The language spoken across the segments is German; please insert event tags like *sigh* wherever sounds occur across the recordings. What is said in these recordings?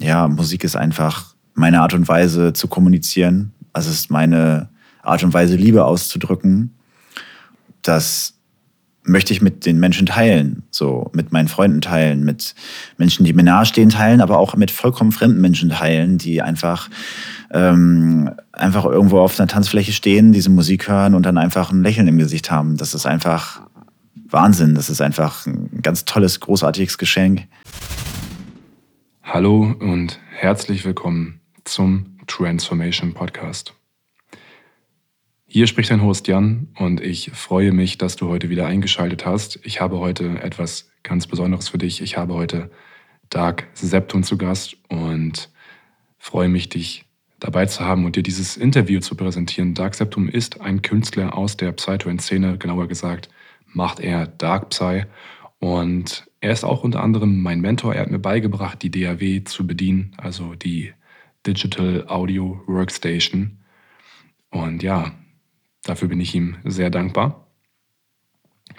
ja, Musik ist einfach meine Art und Weise zu kommunizieren. Also es ist meine Art und Weise, Liebe auszudrücken. Das möchte ich mit den Menschen teilen, so mit meinen Freunden teilen, mit Menschen, die mir nahestehen, teilen, aber auch mit vollkommen fremden Menschen teilen, die einfach ähm, einfach irgendwo auf einer Tanzfläche stehen, diese Musik hören und dann einfach ein Lächeln im Gesicht haben. Das ist einfach Wahnsinn. Das ist einfach ein ganz tolles, großartiges Geschenk. Hallo und herzlich willkommen zum Transformation Podcast. Hier spricht dein Host Jan und ich freue mich, dass du heute wieder eingeschaltet hast. Ich habe heute etwas ganz Besonderes für dich. Ich habe heute Dark Septum zu Gast und freue mich, dich dabei zu haben und dir dieses Interview zu präsentieren. Dark Septum ist ein Künstler aus der Psytrance-Szene, genauer gesagt macht er Dark Psy und er ist auch unter anderem mein Mentor. Er hat mir beigebracht, die DAW zu bedienen, also die Digital Audio Workstation. Und ja, dafür bin ich ihm sehr dankbar.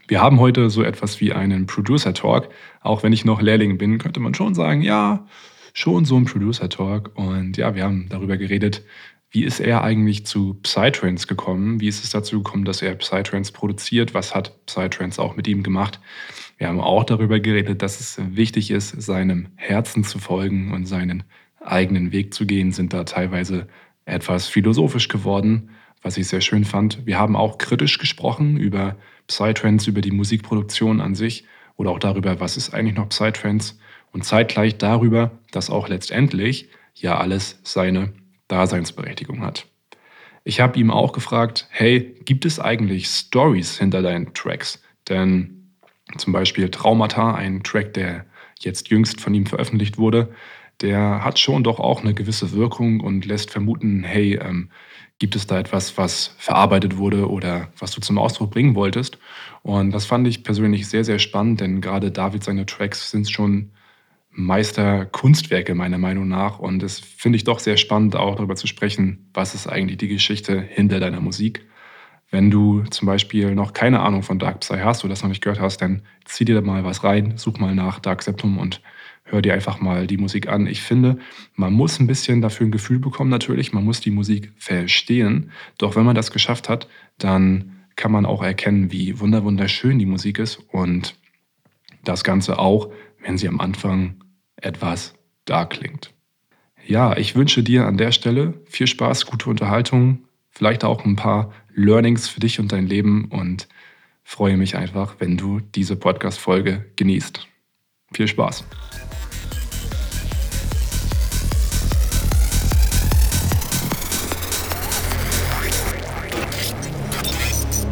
Wir haben heute so etwas wie einen Producer Talk. Auch wenn ich noch Lehrling bin, könnte man schon sagen, ja, schon so ein Producer Talk. Und ja, wir haben darüber geredet, wie ist er eigentlich zu Psytrance gekommen? Wie ist es dazu gekommen, dass er Psytrance produziert? Was hat Psytrance auch mit ihm gemacht? Wir haben auch darüber geredet, dass es wichtig ist, seinem Herzen zu folgen und seinen eigenen Weg zu gehen, sind da teilweise etwas philosophisch geworden, was ich sehr schön fand. Wir haben auch kritisch gesprochen über Psytrance, über die Musikproduktion an sich oder auch darüber, was ist eigentlich noch Psytrance und zeitgleich darüber, dass auch letztendlich ja alles seine Daseinsberechtigung hat. Ich habe ihm auch gefragt, hey, gibt es eigentlich Stories hinter deinen Tracks? Denn zum Beispiel Traumata, ein Track, der jetzt jüngst von ihm veröffentlicht wurde, der hat schon doch auch eine gewisse Wirkung und lässt vermuten, hey, ähm, gibt es da etwas, was verarbeitet wurde oder was du zum Ausdruck bringen wolltest? Und das fand ich persönlich sehr, sehr spannend, denn gerade David seine Tracks sind schon Meisterkunstwerke meiner Meinung nach. Und das finde ich doch sehr spannend, auch darüber zu sprechen, was ist eigentlich die Geschichte hinter deiner Musik. Wenn du zum Beispiel noch keine Ahnung von Dark Psy hast oder das noch nicht gehört hast, dann zieh dir da mal was rein, such mal nach Dark Septum und hör dir einfach mal die Musik an. Ich finde, man muss ein bisschen dafür ein Gefühl bekommen natürlich, man muss die Musik verstehen. Doch wenn man das geschafft hat, dann kann man auch erkennen, wie wunderschön die Musik ist und das Ganze auch, wenn sie am Anfang etwas dark klingt. Ja, ich wünsche dir an der Stelle viel Spaß, gute Unterhaltung, vielleicht auch ein paar Learnings für dich und dein Leben und freue mich einfach, wenn du diese Podcast-Folge genießt. Viel Spaß!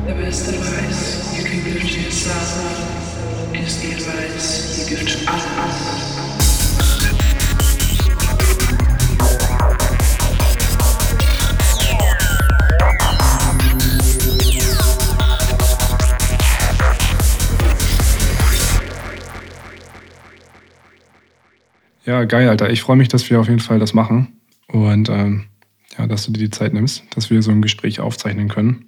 The best advice you can give to yourself Ja, geil, Alter. Ich freue mich, dass wir auf jeden Fall das machen. Und ähm, ja, dass du dir die Zeit nimmst, dass wir so ein Gespräch aufzeichnen können.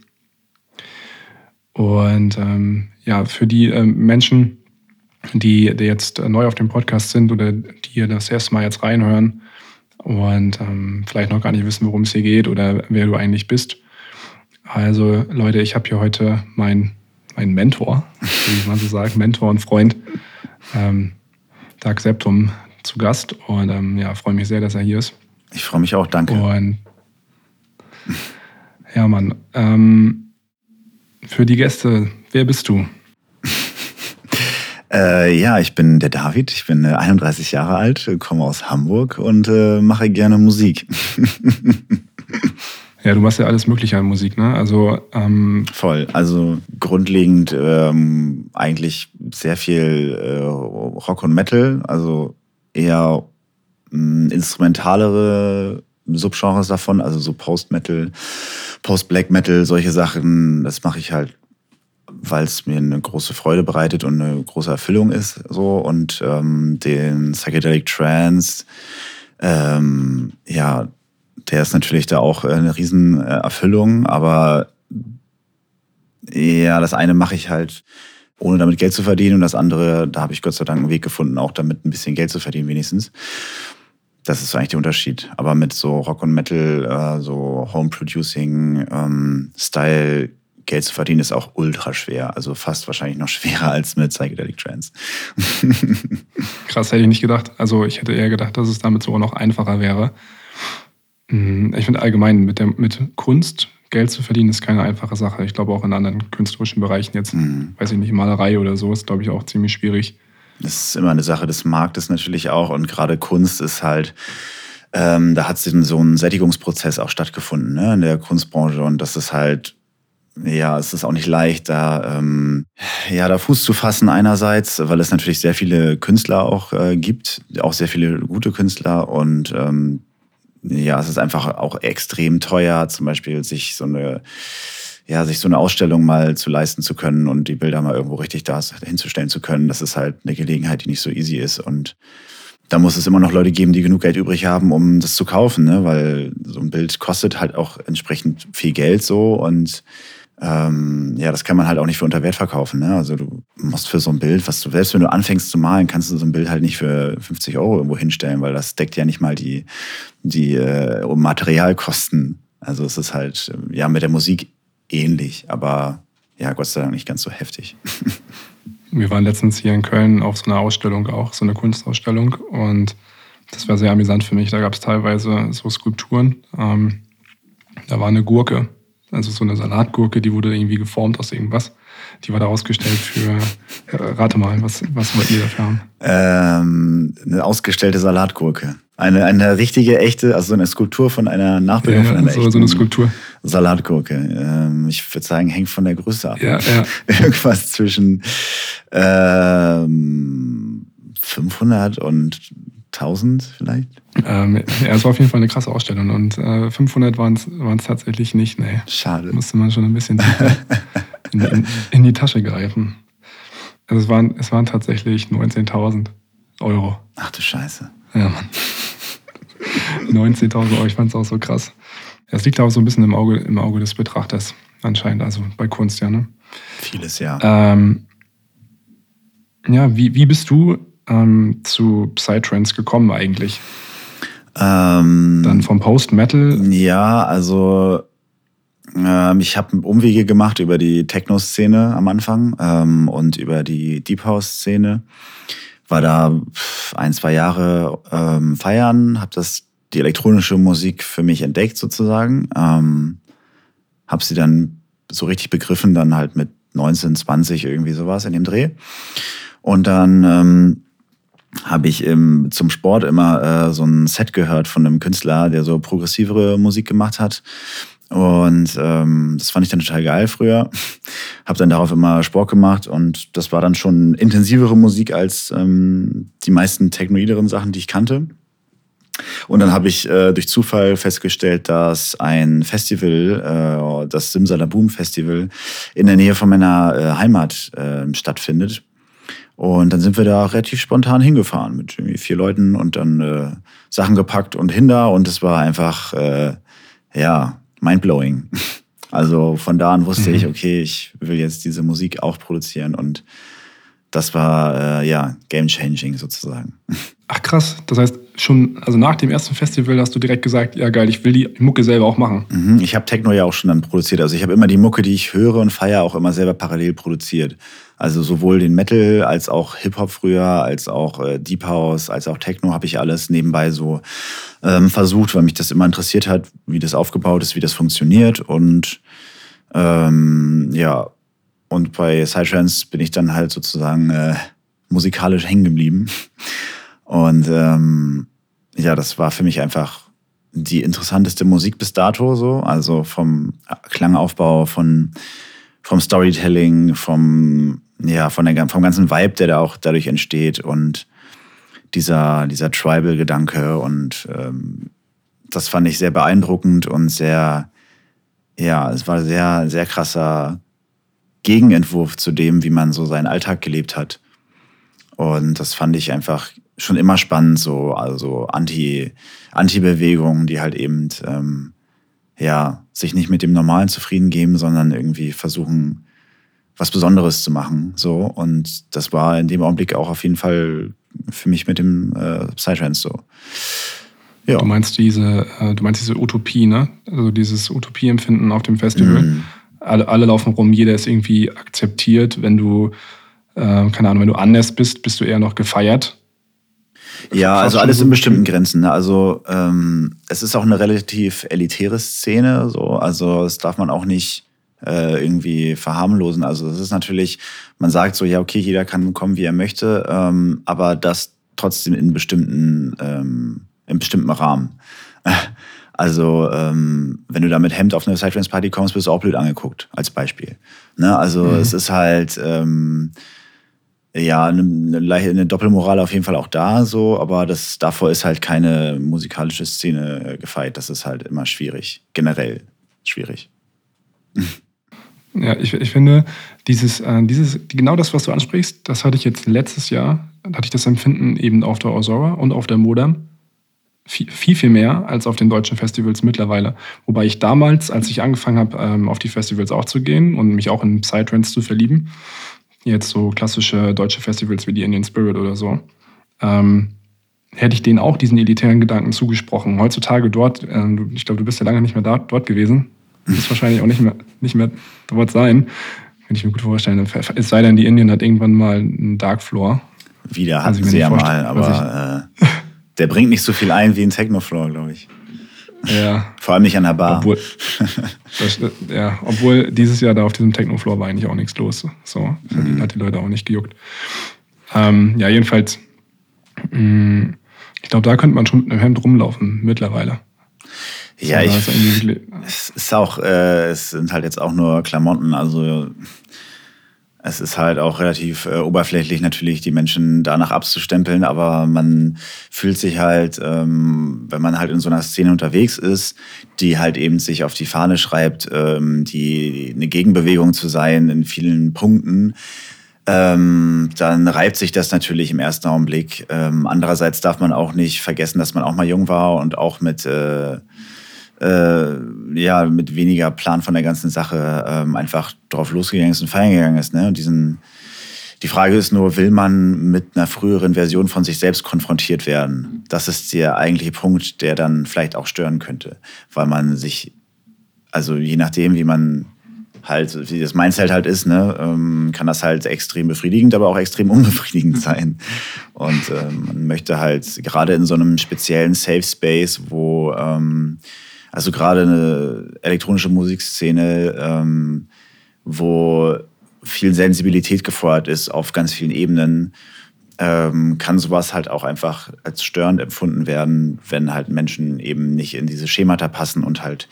Und ähm, ja, für die ähm, Menschen, die, die jetzt neu auf dem Podcast sind oder die das erste Mal jetzt reinhören und ähm, vielleicht noch gar nicht wissen, worum es hier geht oder wer du eigentlich bist. Also Leute, ich habe hier heute meinen mein Mentor, *laughs* wie man so sagt, Mentor und Freund, ähm, Dark Septum, zu Gast und ähm, ja, freue mich sehr, dass er hier ist. Ich freue mich auch, danke. Und ja, Mann. Ähm, für die Gäste, wer bist du? *laughs* äh, ja, ich bin der David, ich bin äh, 31 Jahre alt, komme aus Hamburg und äh, mache gerne Musik. *laughs* Ja, du machst ja alles Mögliche an Musik, ne? Also ähm voll. Also grundlegend ähm, eigentlich sehr viel äh, Rock und Metal. Also eher mh, hm, instrumentalere Subgenres davon, also so Post-Metal, Post-Black Metal, solche Sachen. Das mache ich halt, weil es mir eine große Freude bereitet und eine große Erfüllung ist. So und ähm, den Psychedelic Trance, ähm, ja, der ist natürlich da auch eine riesen Erfüllung, aber ja, das eine mache ich halt ohne damit Geld zu verdienen. Und das andere, da habe ich Gott sei Dank einen Weg gefunden, auch damit ein bisschen Geld zu verdienen wenigstens. Das ist eigentlich der Unterschied. Aber mit so Rock und Metal, äh, so Home Producing, ähm, Style, Geld zu verdienen, ist auch ultra schwer. Also fast wahrscheinlich noch *laughs* schwerer als mit Psychedelic Trance. *laughs* Krass, hätte ich nicht gedacht. Also ich hätte eher gedacht, dass es damit sogar noch einfacher wäre. Hm, ich finde allgemein mit, der, mit Kunst Geld zu verdienen ist keine einfache Sache. Ich glaube auch in anderen künstlerischen Bereichen jetzt, mhm. weiß ich nicht, Malerei oder so, ist glaube ich auch ziemlich schwierig. Das ist immer eine Sache des Marktes natürlich auch und gerade Kunst ist halt, ähm, da hat so ein Sättigungsprozess auch stattgefunden ne, in der Kunstbranche und das ist halt ja, es ist auch nicht leicht, da, ähm, ja, da Fuß zu fassen einerseits, weil es natürlich sehr viele Künstler auch äh, gibt, auch sehr viele gute Künstler und ähm, ja, es ist einfach auch extrem teuer, zum Beispiel sich so eine, ja, sich so eine Ausstellung mal zu leisten zu können und die Bilder mal irgendwo richtig da hinzustellen zu können. Das ist halt eine Gelegenheit, die nicht so easy ist. Und da muss es immer noch Leute geben, die genug Geld übrig haben, um das zu kaufen, ne? weil so ein Bild kostet halt auch entsprechend viel Geld so und ähm, ja, das kann man halt auch nicht für unter Wert verkaufen. Ne? Also du musst für so ein Bild, was du, selbst wenn du anfängst zu malen, kannst du so ein Bild halt nicht für 50 Euro irgendwo hinstellen, weil das deckt ja nicht mal die, die äh, Materialkosten. Also es ist halt, ja, mit der Musik ähnlich, aber ja, Gott sei Dank nicht ganz so heftig. *laughs* Wir waren letztens hier in Köln auf so einer Ausstellung auch, so eine Kunstausstellung und das war sehr amüsant für mich. Da gab es teilweise so Skulpturen. Ähm, da war eine Gurke also so eine Salatgurke, die wurde irgendwie geformt aus irgendwas. Die war da ausgestellt für, äh, rate mal, was, was wollt ihr dafür haben? Ähm, eine ausgestellte Salatgurke. Eine, eine richtige, echte, also so eine Skulptur von einer Nachbildung ja, von einer so, echten so eine Skulptur. Salatgurke. Ähm, ich würde sagen, hängt von der Größe ab. Ja, ja. *laughs* Irgendwas zwischen ähm, 500 und 1000 vielleicht? Ähm, ja, es war auf jeden Fall eine krasse Ausstellung und äh, 500 waren es tatsächlich nicht. Nee. Schade. Musste man schon ein bisschen in, in, in, die Tasche greifen. Also es waren, es waren tatsächlich 19.000 Euro. Ach du Scheiße. Ja, Mann. *laughs* 19.000 Euro, ich fand es auch so krass. Das liegt auch so ein bisschen im Auge, im Auge des Betrachters anscheinend, also bei Kunst, ja. Ne? Vieles, ja. Ähm, ja, wie, wie bist du ähm, zu Psytrance gekommen eigentlich? Ähm, Dann vom Post-Metal? Ja, also ähm, ich habe Umwege gemacht über die Techno-Szene am Anfang ähm, und über die Deep House-Szene. War da ein, zwei Jahre ähm, feiern, habe das die elektronische Musik für mich entdeckt sozusagen. Ähm, habe sie dann so richtig begriffen, dann halt mit 19, 20 irgendwie sowas in dem Dreh. Und dann ähm, habe ich im, zum Sport immer äh, so ein Set gehört von einem Künstler, der so progressivere Musik gemacht hat. Und ähm, das fand ich dann total geil früher. *laughs* habe dann darauf immer Sport gemacht und das war dann schon intensivere Musik als ähm, die meisten technoideren Sachen, die ich kannte. Und dann habe ich äh, durch Zufall festgestellt, dass ein Festival, äh, das Simsalabum Festival, in der Nähe von meiner äh, Heimat äh, stattfindet. Und dann sind wir da relativ spontan hingefahren mit irgendwie vier Leuten und dann äh, Sachen gepackt und hinter und es war einfach, äh, ja, mindblowing. *laughs* Also von da an wusste mhm. ich, okay, ich will jetzt diese Musik auch produzieren und das war äh, ja game changing sozusagen. *laughs* Ach krass, das heißt schon, also nach dem ersten Festival hast du direkt gesagt, ja geil, ich will die Mucke selber auch machen. Mhm, ich habe Techno ja auch schon dann produziert, also ich habe immer die Mucke, die ich höre und feiere, auch immer selber parallel produziert. Also sowohl den Metal als auch Hip-Hop früher, als auch äh, Deep House, als auch Techno habe ich alles nebenbei so ähm, versucht, weil mich das immer interessiert hat, wie das aufgebaut ist, wie das funktioniert und ähm, ja, und bei Psytrance bin ich dann halt sozusagen äh, musikalisch hängen geblieben. Und ähm, ja, das war für mich einfach die interessanteste Musik bis dato so. Also vom Klangaufbau, von, vom Storytelling, vom, ja, von der, vom ganzen Vibe, der da auch dadurch entsteht und dieser, dieser Tribal-Gedanke und ähm, das fand ich sehr beeindruckend und sehr, ja, es war sehr, sehr krasser Gegenentwurf zu dem, wie man so seinen Alltag gelebt hat. Und das fand ich einfach schon immer spannend, so also Anti, Anti-Bewegungen, die halt eben ähm, ja sich nicht mit dem Normalen zufrieden geben, sondern irgendwie versuchen, was Besonderes zu machen. So und das war in dem Augenblick auch auf jeden Fall für mich mit dem äh, Psytrance so. Ja. Du meinst diese, äh, du meinst diese Utopie, ne? Also dieses Utopieempfinden auf dem Festival. Mhm. Alle, alle laufen rum, jeder ist irgendwie akzeptiert. Wenn du, äh, keine Ahnung, wenn du anders bist, bist du eher noch gefeiert. Ja, also alles so in bestimmten Grenzen. Ne? Also ähm, es ist auch eine relativ elitäre Szene, so. Also das darf man auch nicht äh, irgendwie verharmlosen. Also es ist natürlich, man sagt so, ja, okay, jeder kann kommen, wie er möchte, ähm, aber das trotzdem in bestimmten, ähm, in bestimmten Rahmen. *laughs* Also ähm, wenn du da mit Hemd auf eine Psytrance-Party kommst, wirst du auch blöd angeguckt, als Beispiel. Ne? Also Mhm. es ist halt... Ähm, ja, eine, eine, Doppelmoral auf jeden Fall auch da, so, aber das, davor ist halt keine musikalische Szene äh, gefeit. Das ist halt immer schwierig. Generell schwierig. Ja, ich, ich finde, dieses, äh, dieses, genau das, was du ansprichst, das hatte ich jetzt letztes Jahr, hatte ich das Empfinden eben auf der Aurora und auf der Modem. Viel, viel, viel mehr als auf den deutschen Festivals mittlerweile. Wobei ich damals, als ich angefangen habe, ähm, auf die Festivals auch zu gehen und mich auch in Psytrance zu verlieben, jetzt so klassische deutsche Festivals wie die Indian Spirit oder so, ähm, hätte ich denen auch diesen elitären Gedanken zugesprochen. Heutzutage dort, du- ich glaube, du bist ja lange nicht mehr da, dort gewesen, wirst wahrscheinlich auch nicht mehr, nicht mehr dort sein, kann ich mir gut vorstellen. Es sei denn, die Indien hat irgendwann mal einen Dark Floor. Wieder hatten sie ja mal, aber äh, der bringt nicht so viel ein wie ein Technofloor, glaube ich. Ja, Vor allem nicht an der Bar. obwohl, das, ja, obwohl dieses Jahr da auf diesem Techno-Floor war eigentlich auch nichts los. So, Mhm. hat die Leute auch nicht gejuckt. Ähm, ja, jedenfalls, mh, ich glaube, da könnte man schon mit einem Hemd rumlaufen mittlerweile. ja, So, ich, ist es ist auch, äh, es sind halt jetzt auch nur Klamotten, also es ist halt auch relativ äh, oberflächlich natürlich, die Menschen danach abzustempeln, aber man fühlt sich halt, ähm, wenn man halt in so einer Szene unterwegs ist, die halt eben sich auf die Fahne schreibt, ähm, die eine Gegenbewegung zu sein in vielen Punkten, ähm, dann reibt sich das natürlich im ersten Augenblick. Ähm, andererseits darf man auch nicht vergessen, dass man auch mal jung war und auch mit äh, äh, ja, mit weniger Plan von der ganzen Sache ähm, einfach drauf losgegangen ist und feiern gegangen ist. Ne? Und diesen, die Frage ist nur, will man mit einer früheren Version von sich selbst konfrontiert werden? Das ist der eigentliche Punkt, der dann vielleicht auch stören könnte, weil man sich, also je nachdem, wie man halt, wie das Mindset halt ist, ne, ähm, kann das halt extrem befriedigend, aber auch extrem unbefriedigend *laughs* sein. Und ähm, man möchte halt gerade in so einem speziellen Safe Space, wo ähm, also gerade eine elektronische Musikszene, ähm, wo viel Sensibilität gefordert ist auf ganz vielen Ebenen, ähm, kann sowas halt auch einfach als störend empfunden werden, wenn halt Menschen eben nicht in diese Schemata passen und halt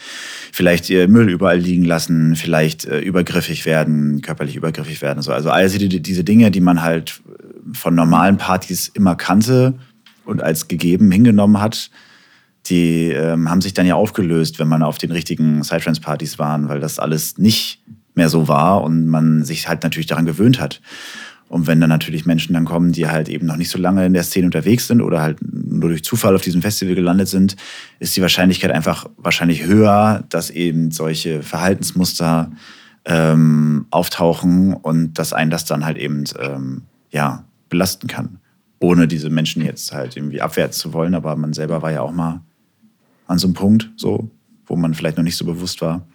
vielleicht ihr Müll überall liegen lassen, vielleicht äh, übergriffig werden, körperlich übergriffig werden. So. Also all diese, diese Dinge, die man halt von normalen Partys immer kannte und als gegeben hingenommen hat, die ähm, haben sich dann ja aufgelöst, wenn man auf den richtigen Psytrance-Partys waren, weil das alles nicht mehr so war und man sich halt natürlich daran gewöhnt hat. Und wenn dann natürlich Menschen dann kommen, die halt eben noch nicht so lange in der Szene unterwegs sind oder halt nur durch Zufall auf diesem Festival gelandet sind, ist die Wahrscheinlichkeit einfach wahrscheinlich höher, dass eben solche Verhaltensmuster ähm, auftauchen und dass einen das dann halt eben ähm, ja, belasten kann. Ohne diese Menschen jetzt halt irgendwie abwerten zu wollen, aber man selber war ja auch mal an so einem Punkt, so, wo man vielleicht noch nicht so bewusst war.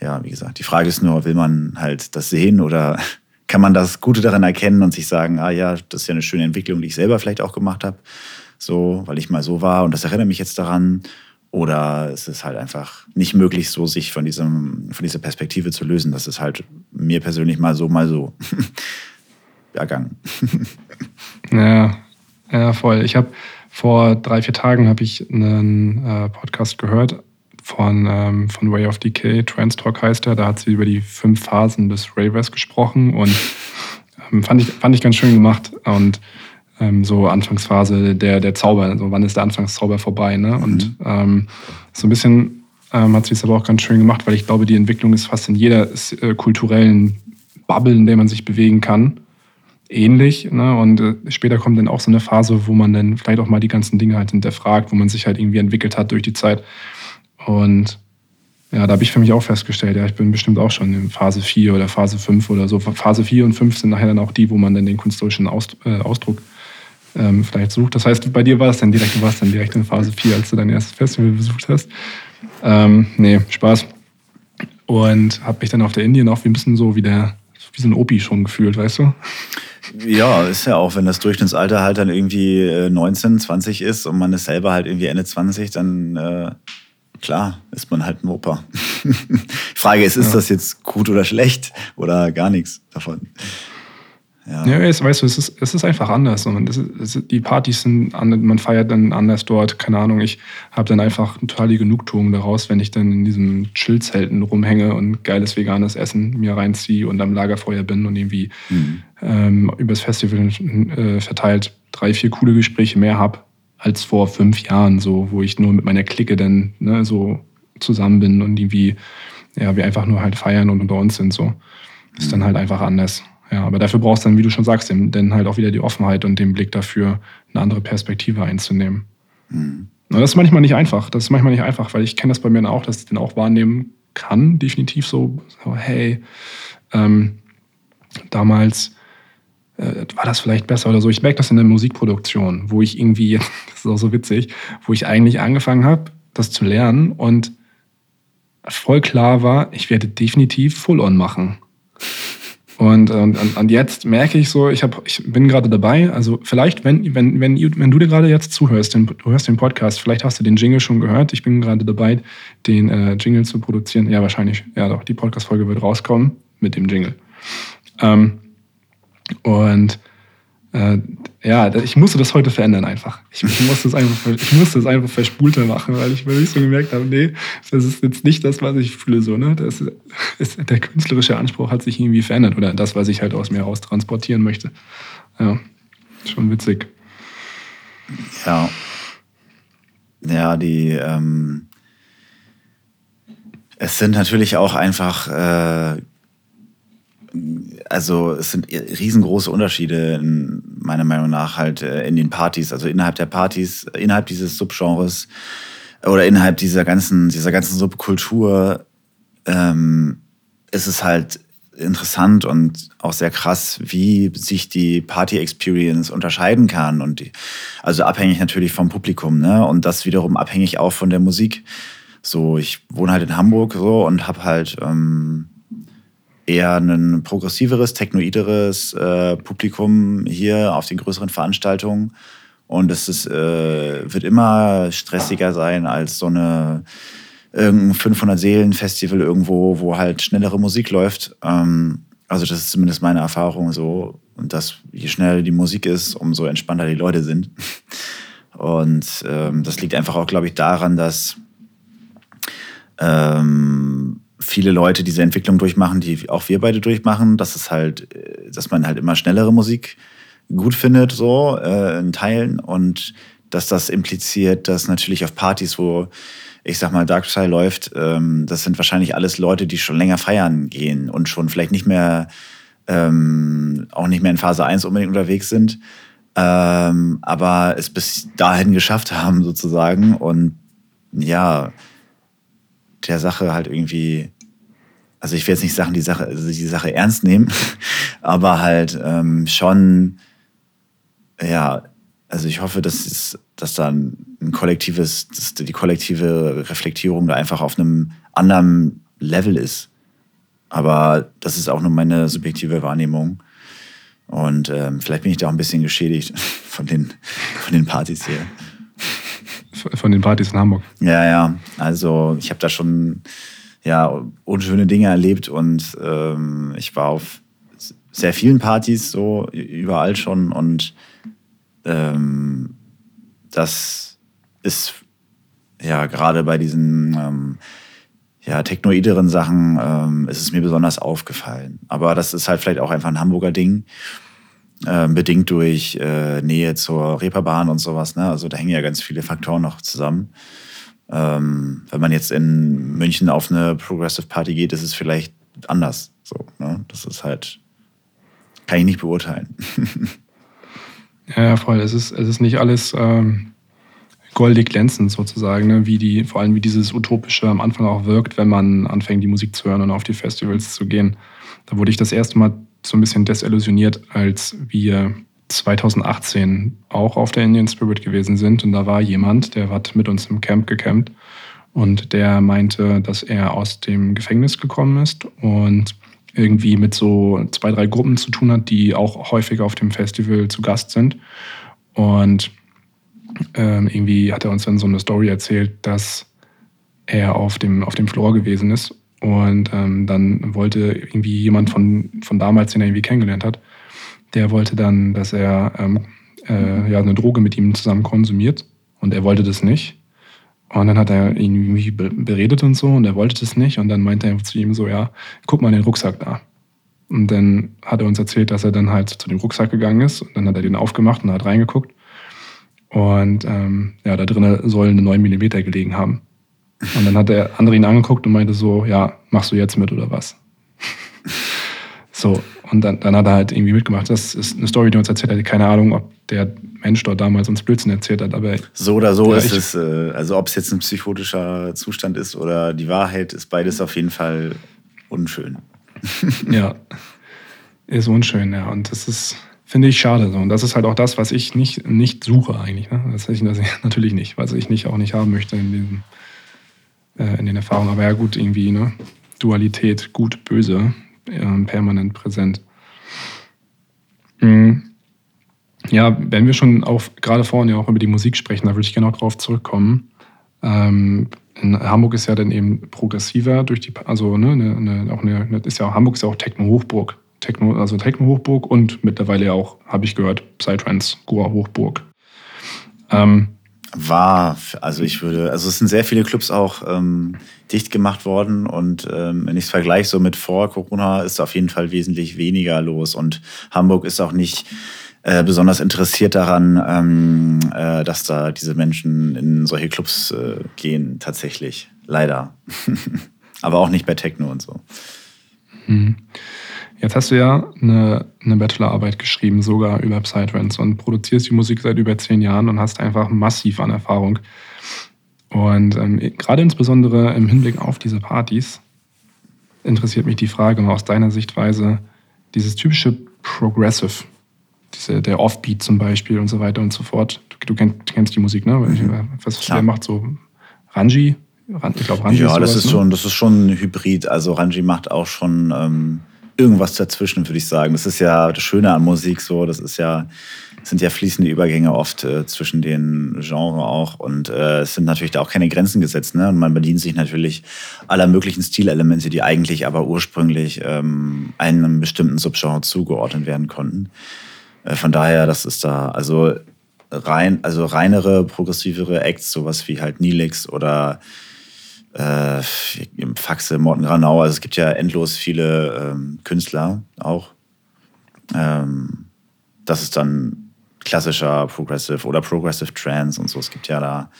Ja, wie gesagt, die Frage ist nur, will man halt das sehen oder *laughs* kann man das Gute daran erkennen und sich sagen, ah ja, das ist ja eine schöne Entwicklung, die ich selber vielleicht auch gemacht habe, so, weil ich mal so war und das erinnert mich jetzt daran. Oder es ist halt einfach nicht möglich, so sich von, diesem, von dieser Perspektive zu lösen. Das ist halt mir persönlich mal so, mal so *laughs* ergangen. *laughs* Ja, ja, voll. Ich habe vor drei, vier Tagen habe ich einen äh, Podcast gehört von, ähm, von Way of Decay, Trans Talk heißt er. Da hat sie über die fünf Phasen des Ravers gesprochen und *laughs* ähm, fand, ich, fand ich ganz schön gemacht. Und ähm, so Anfangsphase der, der Zauber, also wann ist der Anfangszauber vorbei, ne? Und ähm, so ein bisschen ähm, hat sie es aber auch ganz schön gemacht, weil ich glaube, die Entwicklung ist fast in jeder äh, kulturellen Bubble, in der man sich bewegen kann, ähnlich. Ne? Und äh, später kommt dann auch so eine Phase, wo man dann vielleicht auch mal die ganzen Dinge halt hinterfragt, wo man sich halt irgendwie entwickelt hat durch die Zeit. Und ja, da habe ich für mich auch festgestellt, ja, ich bin bestimmt auch schon in Phase 4 oder Phase 5 oder so. Phase 4 und 5 sind nachher dann auch die, wo man dann den künstlerischen Aus, äh, Ausdruck ähm, vielleicht sucht. Das heißt, bei dir war es dann direkt, du warst dann direkt in Phase 4, als du dein erstes Festival besucht hast. Ähm, nee, Spaß. Und habe mich dann auf der Indien auch wie ein bisschen so wie der, wie so ein Opi schon gefühlt, weißt du? Ja, ist ja auch, wenn das Durchschnittsalter halt dann irgendwie 19, äh, 20 ist und man ist selber halt irgendwie Ende 20, dann äh, klar ist man halt ein Opa. Die *laughs* Frage ist, ist ja. das jetzt gut oder schlecht oder gar nichts davon? Ja, ja es, weißt du, es ist, es ist einfach anders. Und es ist, es die Partys sind, anders, man feiert dann anders dort. Keine Ahnung, ich habe dann einfach total die Genugtuung daraus, wenn ich dann in diesem Chillzelten rumhänge und geiles veganes Essen mir reinziehe und am Lagerfeuer bin und irgendwie mhm. ähm, übers Festival äh, verteilt drei, vier coole Gespräche mehr habe als vor fünf Jahren, so, wo ich nur mit meiner Clique dann ne, so zusammen bin und irgendwie, ja, wir einfach nur halt feiern und unter uns sind. So. Ist dann mhm. halt einfach anders. Ja, aber dafür brauchst du dann, wie du schon sagst, dann halt auch wieder die Offenheit und den Blick dafür, eine andere Perspektive einzunehmen. Mhm. Und das ist manchmal nicht einfach. Das ist manchmal nicht einfach, weil ich kenne das bei mir auch, dass ich den auch wahrnehmen kann, definitiv so, so hey, ähm, damals äh, war das vielleicht besser oder so. Ich merke das in der Musikproduktion, wo ich irgendwie, *laughs* das ist auch so witzig, wo ich eigentlich angefangen habe, das zu lernen und voll klar war, ich werde definitiv Full-On machen. Und, und, und jetzt merke ich so, ich, hab, ich bin gerade dabei. Also vielleicht, wenn, wenn, wenn, wenn du dir gerade jetzt zuhörst, den, du hörst den Podcast, vielleicht hast du den Jingle schon gehört. Ich bin gerade dabei, den äh, Jingle zu produzieren. Ja, wahrscheinlich. Ja, doch, die Podcast-Folge wird rauskommen mit dem Jingle. Ähm, und äh, ja, ich musste das heute verändern einfach. Ich, musste es einfach, ich musste es einfach verspulter machen, weil ich, weil ich so gemerkt habe, nee, das ist jetzt nicht das, was ich fühle. So, ne? das ist, der künstlerische Anspruch hat sich irgendwie verändert oder das, was ich halt aus mir heraus transportieren möchte. Ja, schon witzig. Ja. Ja, die ähm, es sind natürlich auch einfach äh, also es sind riesengroße Unterschiede in, meiner Meinung nach halt äh, in den Partys, also innerhalb der Partys, innerhalb dieses Subgenres oder innerhalb dieser ganzen, dieser ganzen Subkultur ähm, ist es halt interessant und auch sehr krass, wie sich die Party-Experience unterscheiden kann. Und die, also abhängig natürlich vom Publikum, ne? Und das wiederum abhängig auch von der Musik. So, ich wohne halt in Hamburg so und habe halt ähm, eher ein progressiveres, technoideres äh, Publikum hier auf den größeren Veranstaltungen. Und es ist, äh, wird immer stressiger sein als so eine irgendein 500 Seelen Festival irgendwo, wo halt schnellere Musik läuft. Ähm, also das ist zumindest meine Erfahrung so. Und dass je schneller die Musik ist, umso entspannter die Leute sind. *laughs* Und ähm, das liegt einfach auch, glaube ich, daran, dass ähm, viele Leute diese Entwicklung durchmachen, die auch wir beide durchmachen, dass es halt, äh, dass man halt immer schnellere Musik gut findet, so äh, in Teilen und dass das impliziert, dass natürlich auf Partys, wo ich sag mal Darkseid läuft, ähm, das sind wahrscheinlich alles Leute, die schon länger feiern gehen und schon vielleicht nicht mehr ähm, auch nicht mehr in Phase 1 unbedingt unterwegs sind, ähm, aber es bis dahin geschafft haben sozusagen. Und ja, der Sache halt irgendwie, also ich will jetzt nicht sagen, die Sache, also die Sache ernst nehmen, *laughs* aber halt ähm, schon, ja, also ich hoffe, dass, es, dass da ein kollektives, dass die kollektive Reflektierung da einfach auf einem anderen Level ist. Aber das ist auch nur meine subjektive Wahrnehmung. Und ähm, vielleicht bin ich da auch ein bisschen geschädigt *laughs* von den, von den Partys hier von den Partys in Hamburg. Ja, ja. Also ich habe da schon ja, unschöne Dinge erlebt und ähm, ich war auf sehr vielen Partys so überall schon und ähm, das ist ja gerade bei diesen ähm, ja, technoideren Sachen ähm, ist es mir besonders aufgefallen. Aber das ist halt vielleicht auch einfach ein Hamburger Ding. Ähm, bedingt durch äh, Nähe zur Reeperbahn und sowas. Ne? Also da hängen ja ganz viele Faktoren noch zusammen. Ähm, wenn man jetzt in München auf eine Progressive Party geht, ist es vielleicht anders. So, ne? Das ist halt, kann ich nicht beurteilen. *laughs* ja, voll. Es ist, es ist nicht alles ähm, goldig glänzend sozusagen, ne? wie die, vor allem wie dieses Utopische am Anfang auch wirkt, wenn man anfängt, die Musik zu hören und auf die Festivals zu gehen. Da wurde ich das erste Mal so ein bisschen desillusioniert, als wir 2018 auch auf der Indian Spirit gewesen sind. Und da war jemand, der hat mit uns im Camp gecampt und der meinte, dass er aus dem Gefängnis gekommen ist und irgendwie mit so zwei, drei Gruppen zu tun hat, die auch häufig auf dem Festival zu Gast sind. Und ähm, irgendwie hat er uns dann so eine Story erzählt, dass er auf dem, auf dem Floor gewesen ist und ähm, dann wollte irgendwie jemand von, von damals, den er irgendwie kennengelernt hat, der wollte dann, dass er ähm, äh, ja, eine Droge mit ihm zusammen konsumiert und er wollte das nicht. Und dann hat er ihn irgendwie beredet und so und er wollte das nicht. Und dann meinte er zu ihm so, ja, guck mal in den Rucksack da. Und dann hat er uns erzählt, dass er dann halt zu dem Rucksack gegangen ist. Und dann hat er den aufgemacht und hat reingeguckt. Und ähm, ja, da drinnen soll eine 9 mm gelegen haben. Und dann hat der andere ihn angeguckt und meinte so, ja, machst du jetzt mit oder was? *laughs* so, und dann, dann hat er halt irgendwie mitgemacht. Das ist eine Story, die uns erzählt hat. Keine Ahnung, ob der Mensch dort damals uns Blödsinn erzählt hat. Aber so oder so ist es, äh, also ob es jetzt ein psychotischer Zustand ist oder die Wahrheit, ist beides auf jeden Fall unschön. *laughs* ja, ist unschön, ja. Und das ist, finde ich, schade. So. Und das ist halt auch das, was ich nicht, nicht suche eigentlich. Ne? Das, ich natürlich nicht, was ich nicht auch nicht haben möchte in, diesem, äh, in den Erfahrungen. Aber ja, gut, irgendwie, ne? Dualität, gut, böse äh, permanent präsent. Mhm. Ja, wenn wir schon auch gerade vorhin ja auch über die Musik sprechen, da würde ich gerne auch drauf zurückkommen. Ähm, in Hamburg ist ja dann eben progressiver durch die, also ne, eine, auch eine, ist ja Hamburg ist ja auch Techno-Hochburg. Techno, also Techno-Hochburg und mittlerweile auch, habe ich gehört, Psytrance, Goa-Hochburg. Ähm, war, also ich würde, also es sind sehr viele Clubs auch ähm, dicht gemacht worden und ähm, wenn ich es vergleiche so mit vor Corona, ist auf jeden Fall wesentlich weniger los und Hamburg ist auch nicht äh, besonders interessiert daran, ähm, äh, dass da diese Menschen in solche Clubs äh, gehen, tatsächlich. Leider. *laughs* Aber auch nicht bei Techno und so. Mhm. Jetzt hast du ja eine, eine Bachelorarbeit geschrieben, sogar über Psytrance und produzierst die Musik seit über zehn Jahren und hast einfach massiv an Erfahrung. Und ähm, gerade insbesondere im Hinblick auf diese Partys interessiert mich die Frage mal aus deiner Sichtweise, dieses typische Progressive, diese, der Offbeat zum Beispiel und so weiter und so fort. Du, du kennst, kennst, die Musik, ne? Mhm. Was Klar. der macht so Ranji? Ich glaube, Ranji ja, ist sowas, das ist ne? schon, das ist schon ein Hybrid. Also Ranji macht auch schon ähm, irgendwas dazwischen, würde ich sagen. Das ist ja das Schöne an Musik so. Das ist ja, sind ja fließende Übergänge oft äh, zwischen den Genres auch. Und äh, es sind natürlich da auch keine Grenzen gesetzt. Ne? Und man bedient sich natürlich aller möglichen Stilelemente, die eigentlich aber ursprünglich ähm, einem bestimmten Subgenre zugeordnet werden konnten. Äh, von daher, das ist da, also rein, also reinere, progressivere Acts, sowas wie halt Nilix oder äh, Faxe, Morten Granau. Also es gibt ja endlos viele ähm, Künstler auch. Ähm, das ist dann klassischer Progressive oder Progressive Trance und so. Es gibt ja da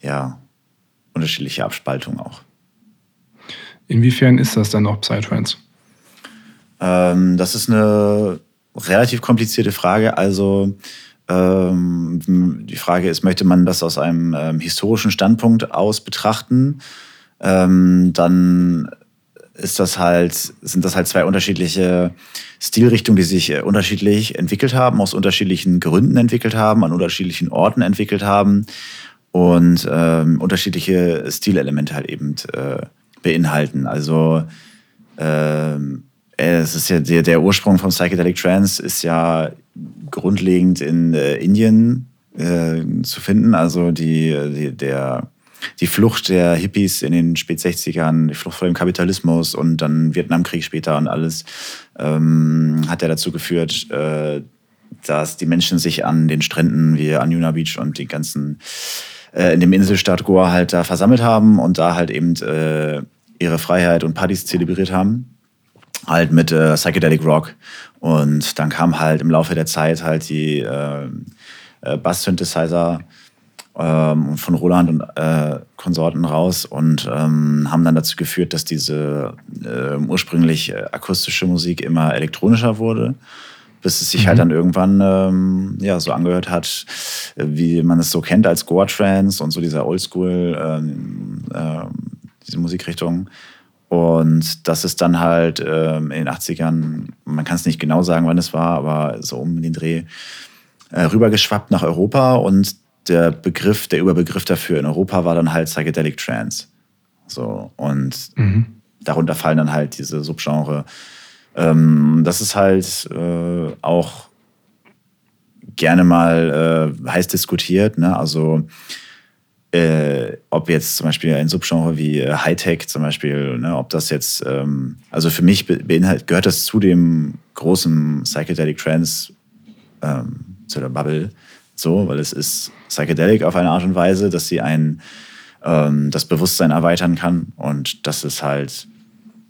ja unterschiedliche Abspaltungen auch. Inwiefern ist das dann auch Psytrance? Ähm, das ist eine relativ komplizierte Frage. Also die Frage ist, möchte man das aus einem ähm, historischen Standpunkt aus betrachten? Ähm, dann ist das halt, sind das halt zwei unterschiedliche Stilrichtungen, die sich äh, unterschiedlich entwickelt haben, aus unterschiedlichen Gründen entwickelt haben, an unterschiedlichen Orten entwickelt haben und ähm, unterschiedliche Stilelemente halt eben äh, beinhalten. Also ähm, es ist ja der, der Ursprung von Psychedelic Trance ist ja grundlegend in äh, Indien äh, zu finden. Also die, die, der, die Flucht der Hippies in den Spät 60ern, die Flucht vor dem Kapitalismus und dann Vietnamkrieg später und alles ähm, hat ja dazu geführt, äh, dass die Menschen sich an den Stränden wie Anjuna Beach und die ganzen äh, in dem Inselstaat Goa halt da versammelt haben und da halt eben äh, ihre Freiheit und Partys zelebriert haben halt mit äh, Psychedelic Rock. Und dann kam halt im Laufe der Zeit halt die äh, äh, Bass-Synthesizer ähm, von Roland und äh, Konsorten raus und ähm, haben dann dazu geführt, dass diese äh, ursprünglich äh, akustische Musik immer elektronischer wurde bis es sich halt mhm. halt dann irgendwann ähm, ja, so angehört hat, wie man es so kennt als Goa Trance und so dieser Oldschool, ähm, äh, diese Musikrichtung. Und das ist dann halt ähm, in den 80ern, man kann es nicht genau sagen, wann es war, aber so um den Dreh, äh, rübergeschwappt nach Europa und der Begriff, der Überbegriff dafür in Europa war dann halt Psychedelic Trance. So, und mhm. darunter fallen dann halt diese Subgenre. Ähm, das ist halt äh, auch gerne mal äh, heiß diskutiert. Ne? Also äh, ob jetzt zum Beispiel ein Subgenre wie äh, Hightech zum Beispiel, ne, ob das jetzt, ähm, also für mich beinhalt, gehört das zu dem großen Psychedelic Trance, ähm, zu der Bubble, so, weil es ist Psychedelic auf eine Art und Weise, dass sie ein ähm, das Bewusstsein erweitern kann und das ist halt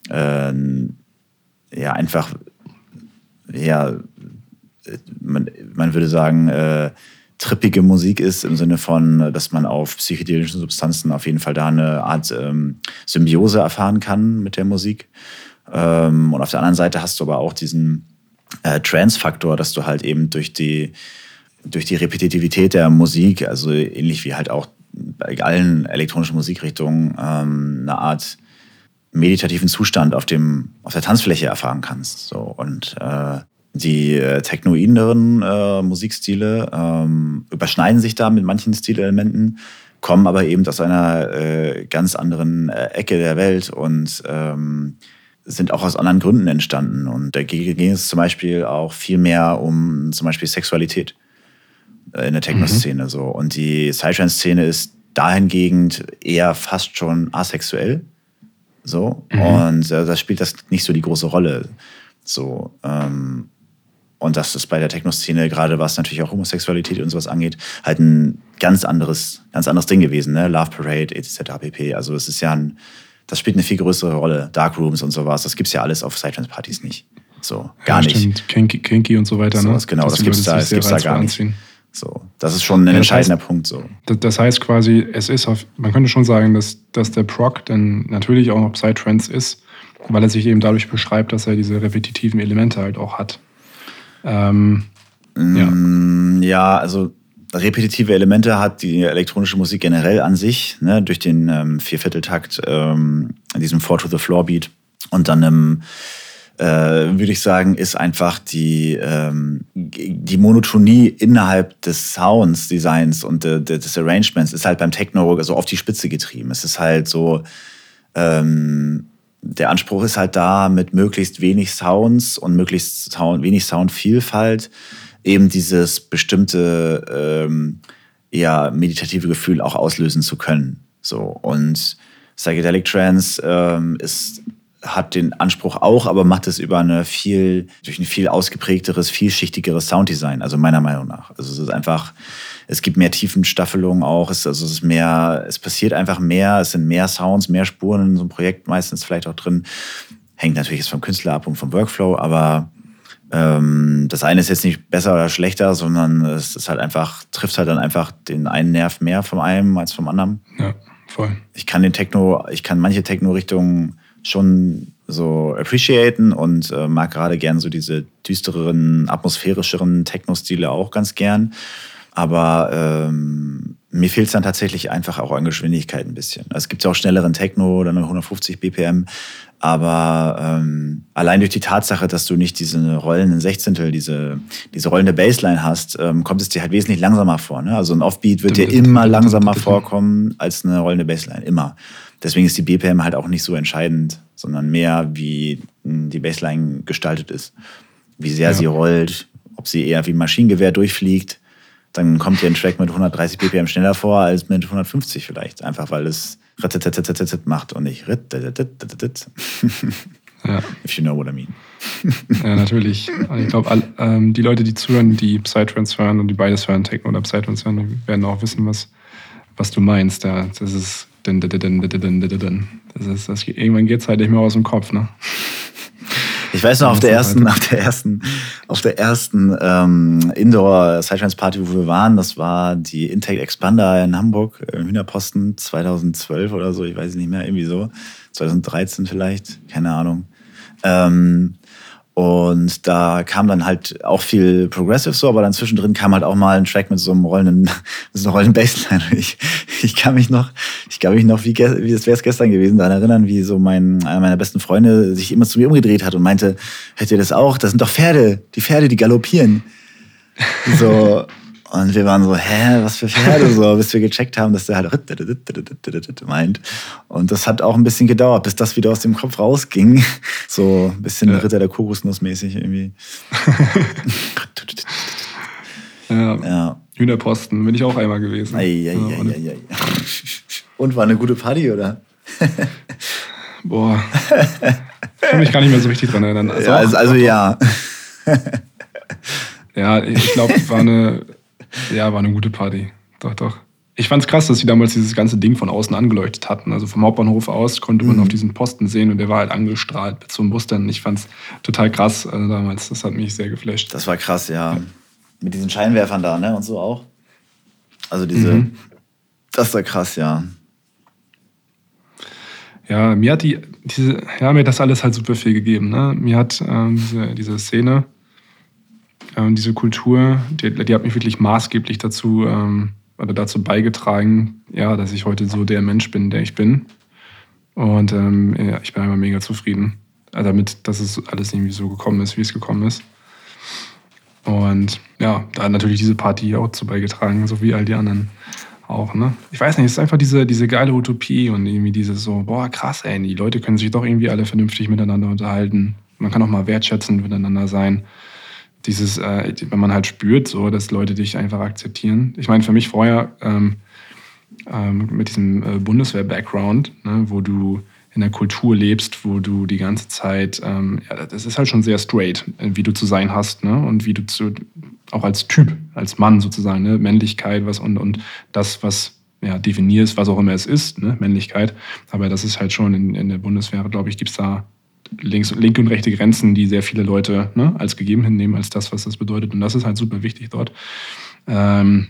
äh, ja einfach ja man, man würde sagen äh, trippige Musik ist, im Sinne von, dass man auf psychedelischen Substanzen auf jeden Fall da eine Art ähm, Symbiose erfahren kann mit der Musik. Ähm, und auf der anderen Seite hast du aber auch diesen äh, Trance-Faktor, dass du halt eben durch die, durch die Repetitivität der Musik, also ähnlich wie halt auch bei allen elektronischen Musikrichtungen, ähm, eine Art meditativen Zustand auf, dem, auf der Tanzfläche erfahren kannst. So. Und äh, die äh, technoideren äh, Musikstile ähm, überschneiden sich da mit manchen Stilelementen, kommen aber eben aus einer äh, ganz anderen äh, Ecke der Welt und ähm, sind auch aus anderen Gründen entstanden. Und da ging es zum Beispiel auch viel mehr um zum Beispiel Sexualität äh, in der Techno-Szene. Mhm. So. Und die Psytrance-Szene ist dahingegen eher fast schon asexuell. So. Mhm. Und äh, da spielt das nicht so die große Rolle. So, ähm, und das ist bei der Techno-Szene, gerade was natürlich auch Homosexualität und sowas angeht, halt ein ganz anderes, ganz anderes Ding gewesen, ne? Love Parade, etc. pp. Also es ist ja ein, das spielt eine viel größere Rolle. Darkrooms und sowas, das gibt's ja alles auf Psytrance-Partys nicht. So, gar ja, nicht. Kinky, Kinky und so weiter, so, ne? Genau, das, das gibt's da, das gibt's da gar nicht. So, das ist schon ein ja, entscheidender heißt, Punkt. So. Das heißt quasi, es ist auf, man könnte schon sagen, dass, dass der Proc dann natürlich auch noch Psytrance ist, weil er sich eben dadurch beschreibt, dass er diese repetitiven Elemente halt auch hat. Ähm, ja. Mm, ja, also repetitive Elemente hat die elektronische Musik generell an sich, ne, durch den ähm, Viervierteltakt, ähm, diesem Four to the Floor Beat. Und dann ähm, äh, würde ich sagen, ist einfach die, ähm, die Monotonie innerhalb des Sounds, Designs und de, de, des Arrangements ist halt beim Techno so auf die Spitze getrieben. Es ist halt so, ähm, der Anspruch ist halt da, mit möglichst wenig Sounds und möglichst Sound, wenig Soundvielfalt eben dieses bestimmte ähm, eher meditative Gefühl auch auslösen zu können. So und Psychedelic Trance ähm, ist hat den Anspruch auch, aber macht es über eine viel, durch ein viel ausgeprägteres, vielschichtigeres Sounddesign, also meiner Meinung nach. Also es ist einfach, es gibt mehr Tiefenstaffelungen auch, es, also es ist mehr, es passiert einfach mehr, es sind mehr Sounds, mehr Spuren in so einem Projekt meistens vielleicht auch drin. Hängt natürlich jetzt vom Künstler ab und vom Workflow, aber ähm, das eine ist jetzt nicht besser oder schlechter, sondern es ist halt einfach, trifft halt dann einfach den einen Nerv mehr vom einen als vom anderen. Ja, voll. Ich kann den Techno, ich kann manche Techno-Richtungen schon so appreciaten und äh, mag gerade gern so diese düstereren, atmosphärischeren Techno-Stile auch ganz gern. Aber ähm, mir fehlt es dann tatsächlich einfach auch an Geschwindigkeit ein bisschen. Also es gibt ja auch schnelleren Techno, dann 150 BPM. Aber ähm, allein durch die Tatsache, dass du nicht diese rollenden Sechzehntel, diese, diese rollende Bassline hast, ähm, kommt es dir halt wesentlich langsamer vor. Ne? Also ein Offbeat wird dir immer langsamer vorkommen als eine rollende Bassline. Immer. Deswegen ist die BPM halt auch nicht so entscheidend, sondern mehr, wie die Bassline gestaltet ist. Wie sehr ja. sie rollt, ob sie eher wie ein Maschinengewehr durchfliegt. Dann kommt dir ein Track mit 130 BPM schneller vor als mit 150 vielleicht. Einfach weil es macht und nicht ja. If you know what I mean. ja, natürlich. Und ich glaube, ähm, die Leute, die zuhören, die Psytrance hören und die beides hören, Techno oder Psytrance hören, werden auch wissen, was, was du meinst. Ja, das ist das ist, das, irgendwann geht es halt nicht mehr aus dem Kopf, ne? Ich weiß noch, auf der ersten, *laughs* auf der ersten, auf der ersten ähm, Indoor Sidetrans Party, wo wir waren, das war die Intake Expander in Hamburg, im Hühnerposten 2012 oder so, ich weiß nicht mehr, irgendwie so. 2013 vielleicht, keine Ahnung. Ähm, und da kam dann halt auch viel Progressive so, aber dann zwischendrin kam halt auch mal ein Track mit so einem rollenden, *laughs* mit so einer rollenden Bassline. *laughs* Ich, ich kann mich noch, ich kann mich noch, wie, wie das wäre es gestern gewesen, daran erinnern, wie so mein, einer meiner besten Freunde sich immer zu mir umgedreht hat und meinte, hört ihr das auch? Das sind doch Pferde, die Pferde, die galoppieren. So, und wir waren so, hä, was für Pferde so, bis wir gecheckt haben, dass der halt meint. Und das hat auch ein bisschen gedauert, bis das wieder aus dem Kopf rausging. *laughs* So ein bisschen ja. Ritter der Kokosnuss mäßig irgendwie. *laughs* ja. ja. Hühnerposten bin ich auch einmal gewesen. Ei, ei, ja, und, ei, und war eine gute Party, oder? *laughs* Boah. Ich kann mich gar nicht mehr so richtig dran erinnern. Also, ja, also, also ja. ja, ich glaube, war eine ja, war eine gute Party. Doch, doch. Ich fand es krass, dass sie damals dieses ganze Ding von außen angeleuchtet hatten. Also vom Hauptbahnhof aus konnte man mhm. auf diesen Posten sehen und der war halt angestrahlt mit so einem Mustern. Ich fand es total krass also damals. Das hat mich sehr geflasht. Das war krass, ja. Mit diesen Scheinwerfern da, ne? Und so auch. Also diese. Mhm. Das war krass, ja. Ja, mir hat die, diese, ja, mir hat das alles halt super viel gegeben. Ne? Mir hat ähm, diese, diese Szene ähm, diese Kultur, die, die, hat mich wirklich maßgeblich dazu, ähm, oder dazu beigetragen, ja, dass ich heute so der Mensch bin, der ich bin. Und ähm, ja, ich bin einfach mega zufrieden also damit, dass es alles irgendwie so gekommen ist, wie es gekommen ist. Und ja, da hat natürlich diese Party auch zu beigetragen, so wie all die anderen auch. Ne? Ich weiß nicht, es ist einfach diese, diese geile Utopie und irgendwie dieses so, boah, krass, ey, die Leute können sich doch irgendwie alle vernünftig miteinander unterhalten. Man kann auch mal wertschätzend miteinander sein dieses, äh, wenn man halt spürt, so, dass Leute dich einfach akzeptieren. Ich meine, für mich vorher ähm, ähm, mit diesem äh, Bundeswehr-Background, ne, wo du in der Kultur lebst, wo du die ganze Zeit, ähm, ja, das ist halt schon sehr straight, wie du zu sein hast, ne? Und wie du zu, auch als Typ, als Mann sozusagen, ne? Männlichkeit, was und, und das, was ja, definierst, was auch immer es ist, ne? Männlichkeit. Aber das ist halt schon in, in der Bundeswehr, glaube ich, gibt es da links, linke und rechte Grenzen, die sehr viele Leute ne, als gegeben hinnehmen, als das, was das bedeutet. Und das ist halt super wichtig dort. Ähm,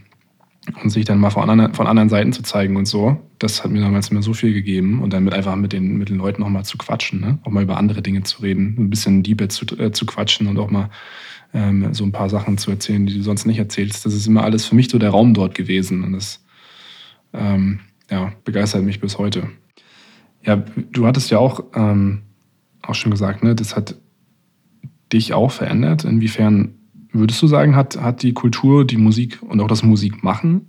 und sich dann mal von anderen, von anderen Seiten zu zeigen und so, das hat mir damals immer so viel gegeben. Und dann mit einfach mit den, mit den Leuten auch mal zu quatschen, ne? auch mal über andere Dinge zu reden, ein bisschen deeper zu, äh, zu quatschen und auch mal ähm, so ein paar Sachen zu erzählen, die du sonst nicht erzählst. Das ist immer alles für mich so der Raum dort gewesen. Und das ähm, ja, begeistert mich bis heute. Ja, du hattest ja auch ähm, auch schon gesagt, ne, das hat dich auch verändert. Inwiefern würdest du sagen, hat, hat die Kultur, die Musik und auch das Musikmachen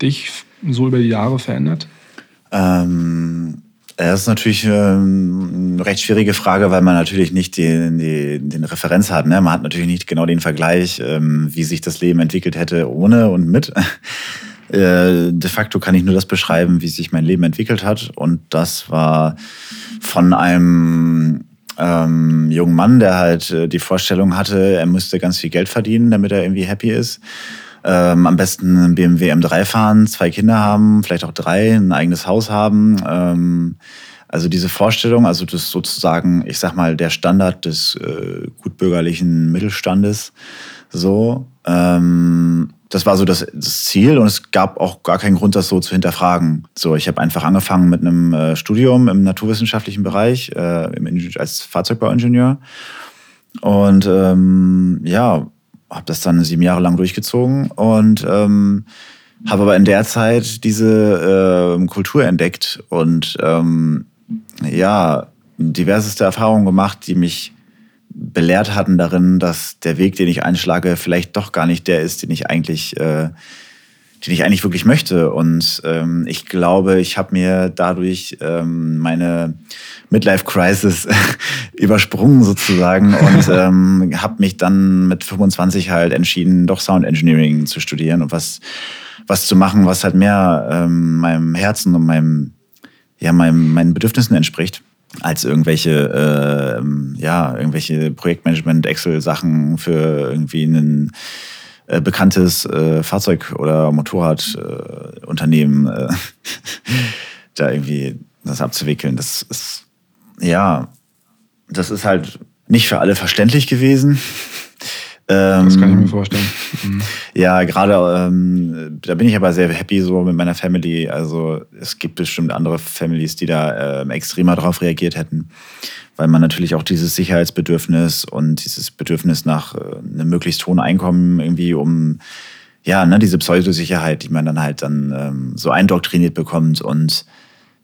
dich so über die Jahre verändert? Ähm, das ist natürlich ähm, eine recht schwierige Frage, weil man natürlich nicht den, den, den Referenz hat. Ne? Man hat natürlich nicht genau den Vergleich, ähm, wie sich das Leben entwickelt hätte ohne und mit. Äh, de facto kann ich nur das beschreiben, wie sich mein Leben entwickelt hat. Und das war von einem ähm, jungen Mann, der halt äh, die Vorstellung hatte, er müsste ganz viel Geld verdienen, damit er irgendwie happy ist. Ähm, am besten einen BMW M3 fahren, zwei Kinder haben, vielleicht auch drei, ein eigenes Haus haben. Ähm, also diese Vorstellung, also das sozusagen, ich sag mal, der Standard des äh, gutbürgerlichen Mittelstandes, so. Ähm, das war so das, das, Ziel und es gab auch gar keinen Grund, das so zu hinterfragen. So, ich habe einfach angefangen mit einem äh, Studium im naturwissenschaftlichen Bereich äh, als Fahrzeugbauingenieur und ähm, ja, habe das dann sieben Jahre lang durchgezogen und ähm, habe aber in der Zeit diese äh, Kultur entdeckt und ähm, ja, diverseste Erfahrungen gemacht, die mich belehrt hatten darin, dass der Weg, den ich einschlage, vielleicht doch gar nicht der ist, den ich eigentlich, äh, den ich eigentlich wirklich möchte. Und ähm, ich glaube, ich habe mir dadurch ähm, meine Midlife-Crisis *laughs* übersprungen sozusagen *laughs* und ähm, habe mich dann mit 25 halt entschieden, doch Sound Engineering zu studieren und was, was zu machen, was halt mehr ähm, meinem Herzen und meinem, ja, meinem, meinen Bedürfnissen entspricht als irgendwelche, äh, ja, irgendwelche Projektmanagement-Excel-Sachen für irgendwie ein äh, bekanntes äh, Fahrzeug- oder Motorradunternehmen äh, *laughs* da irgendwie das abzuwickeln. Das ist, ja, das ist halt nicht für alle verständlich gewesen. Ähm, das kann ich mir vorstellen. *laughs* Mhm. Ja, gerade ähm, da bin ich aber sehr happy so mit meiner Family. Also es gibt bestimmt andere Families, die da äh, extremer darauf reagiert hätten, weil man natürlich auch dieses Sicherheitsbedürfnis und dieses Bedürfnis nach äh, einem möglichst hohen Einkommen irgendwie, um ja, ne, diese Pseudosicherheit, die man dann halt dann ähm, so eindoktriniert bekommt und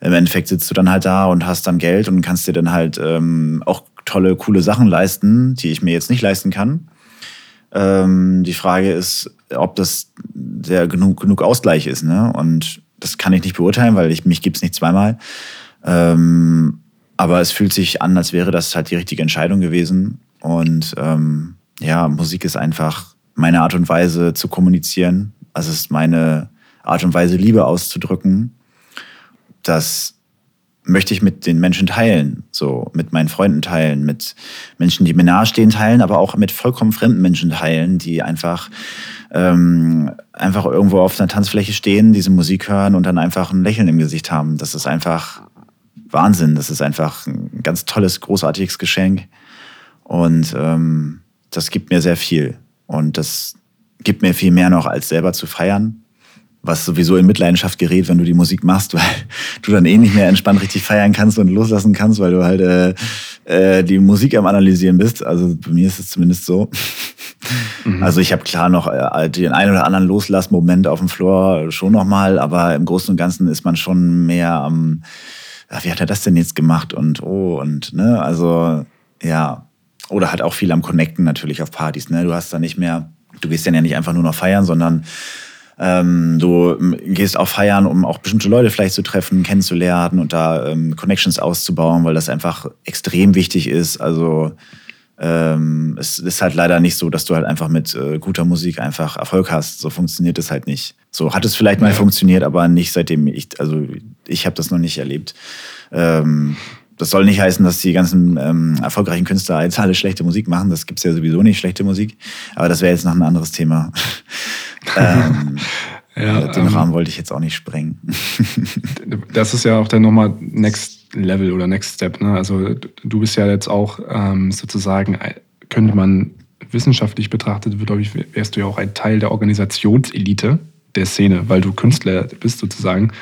im Endeffekt sitzt du dann halt da und hast dann Geld und kannst dir dann halt ähm, auch tolle, coole Sachen leisten, die ich mir jetzt nicht leisten kann. Ähm, die Frage ist, ob das der genug, genug Ausgleich ist. Ne? Und das kann ich nicht beurteilen, weil ich, mich gibt's nicht zweimal. Ähm, aber es fühlt sich an, als wäre das halt die richtige Entscheidung gewesen. Und ähm, ja, Musik ist einfach meine Art und Weise zu kommunizieren. Also es ist meine Art und Weise, Liebe auszudrücken. Das möchte ich mit den Menschen teilen, so mit meinen Freunden teilen, mit Menschen, die mir nahestehen, teilen, aber auch mit vollkommen fremden Menschen teilen, die einfach ähm, einfach irgendwo auf einer Tanzfläche stehen, diese Musik hören und dann einfach ein Lächeln im Gesicht haben. Das ist einfach Wahnsinn. Das ist einfach ein ganz tolles, großartiges Geschenk und ähm, das gibt mir sehr viel und das gibt mir viel mehr noch als selber zu feiern was sowieso in Mitleidenschaft gerät, wenn du die Musik machst, *laughs* weil du dann eh nicht mehr entspannt richtig feiern kannst und loslassen kannst, weil du halt äh, äh, die Musik am Analysieren bist. Also bei mir ist es zumindest so. Mhm. Also ich habe klar noch äh, den einen oder anderen Loslassmoment auf dem Floor schon nochmal, aber im Großen und Ganzen ist man schon mehr am, ja, wie hat er das denn jetzt gemacht und oh und ne, also ja. Oder hat auch viel am Connecten natürlich auf Partys, ne? Du hast da nicht mehr, du gehst dann ja nicht einfach nur noch feiern, sondern ähm, du gehst auch feiern, um auch bestimmte Leute vielleicht zu treffen, kennenzulernen und da ähm, Connections auszubauen, weil das einfach extrem wichtig ist. Also ähm, es ist halt leider nicht so, dass du halt einfach mit äh, guter Musik einfach Erfolg hast. So funktioniert es halt nicht. So hat es vielleicht mal ja. funktioniert, aber nicht seitdem ich, also ich habe das noch nicht erlebt. Ähm, das soll nicht heißen, dass die ganzen ähm, erfolgreichen Künstler jetzt alle schlechte Musik machen. Das gibt's ja sowieso nicht, schlechte Musik. Aber das wäre jetzt noch ein anderes Thema. Ähm, *laughs* ja, den ähm, Rahmen wollte ich jetzt auch nicht sprengen. *laughs* das ist ja auch dann nochmal Next Level oder Next Step. Ne? Also du bist ja jetzt auch ähm, sozusagen, äh, könnte man wissenschaftlich betrachtet, glaube ich, wärst du ja auch ein Teil der Organisationselite der Szene, weil du Künstler bist sozusagen.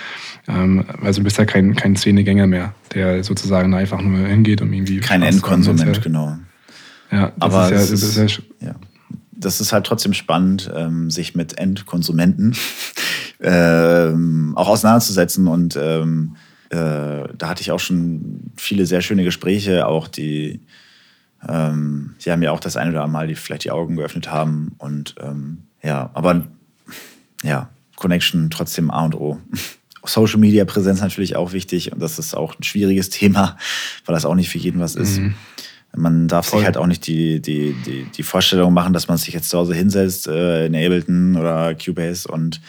Ähm, also du bist ja kein, kein Szenegänger mehr, der sozusagen einfach nur hingeht und irgendwie. Kein Endkonsument, genau. Ja, das aber ist ja, das ist, ja, das ist halt trotzdem spannend, ähm, sich mit Endkonsumenten *laughs* ähm, auch auseinanderzusetzen. Und ähm, äh, da hatte ich auch schon viele sehr schöne Gespräche, auch die, ähm, sie haben ja auch das eine oder andere Mal die vielleicht die Augen geöffnet haben. Und ähm, ja, aber ja, Connection trotzdem A und O. *laughs* Social Media Präsenz natürlich auch wichtig und das ist auch ein schwieriges Thema, weil das auch nicht für jeden was ist. Mhm. Man darf Voll. sich halt auch nicht die, die, die, die Vorstellung machen, dass man sich jetzt zu Hause hinsetzt äh, in Ableton oder Cubase und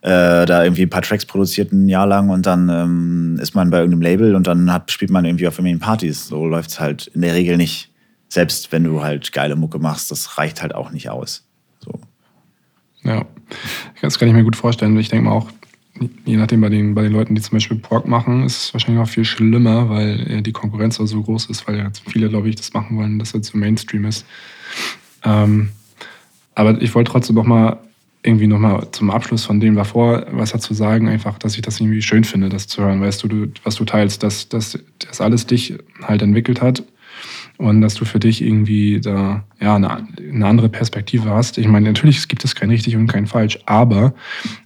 äh, da irgendwie ein paar Tracks produziert ein Jahr lang und dann ähm, ist man bei irgendeinem Label und dann hat, spielt man irgendwie auf irgendwelchen Partys. So läuft es halt in der Regel nicht. Selbst wenn du halt geile Mucke machst, das reicht halt auch nicht aus. So. Ja, das kann ich mir gut vorstellen. Ich denke mal auch, je nachdem bei den, bei den Leuten, die zum Beispiel Pork machen, ist es wahrscheinlich auch viel schlimmer, weil die Konkurrenz so groß ist, weil viele, glaube ich, das machen wollen, dass es so Mainstream ist. Ähm, aber ich wollte trotzdem noch mal irgendwie noch mal zum Abschluss von dem davor was dazu sagen, einfach, dass ich das irgendwie schön finde, das zu hören, weißt du, du was du teilst, dass, dass das alles dich halt entwickelt hat und dass du für dich irgendwie da ja, eine, eine andere Perspektive hast. Ich meine, natürlich gibt es kein richtig und kein falsch, aber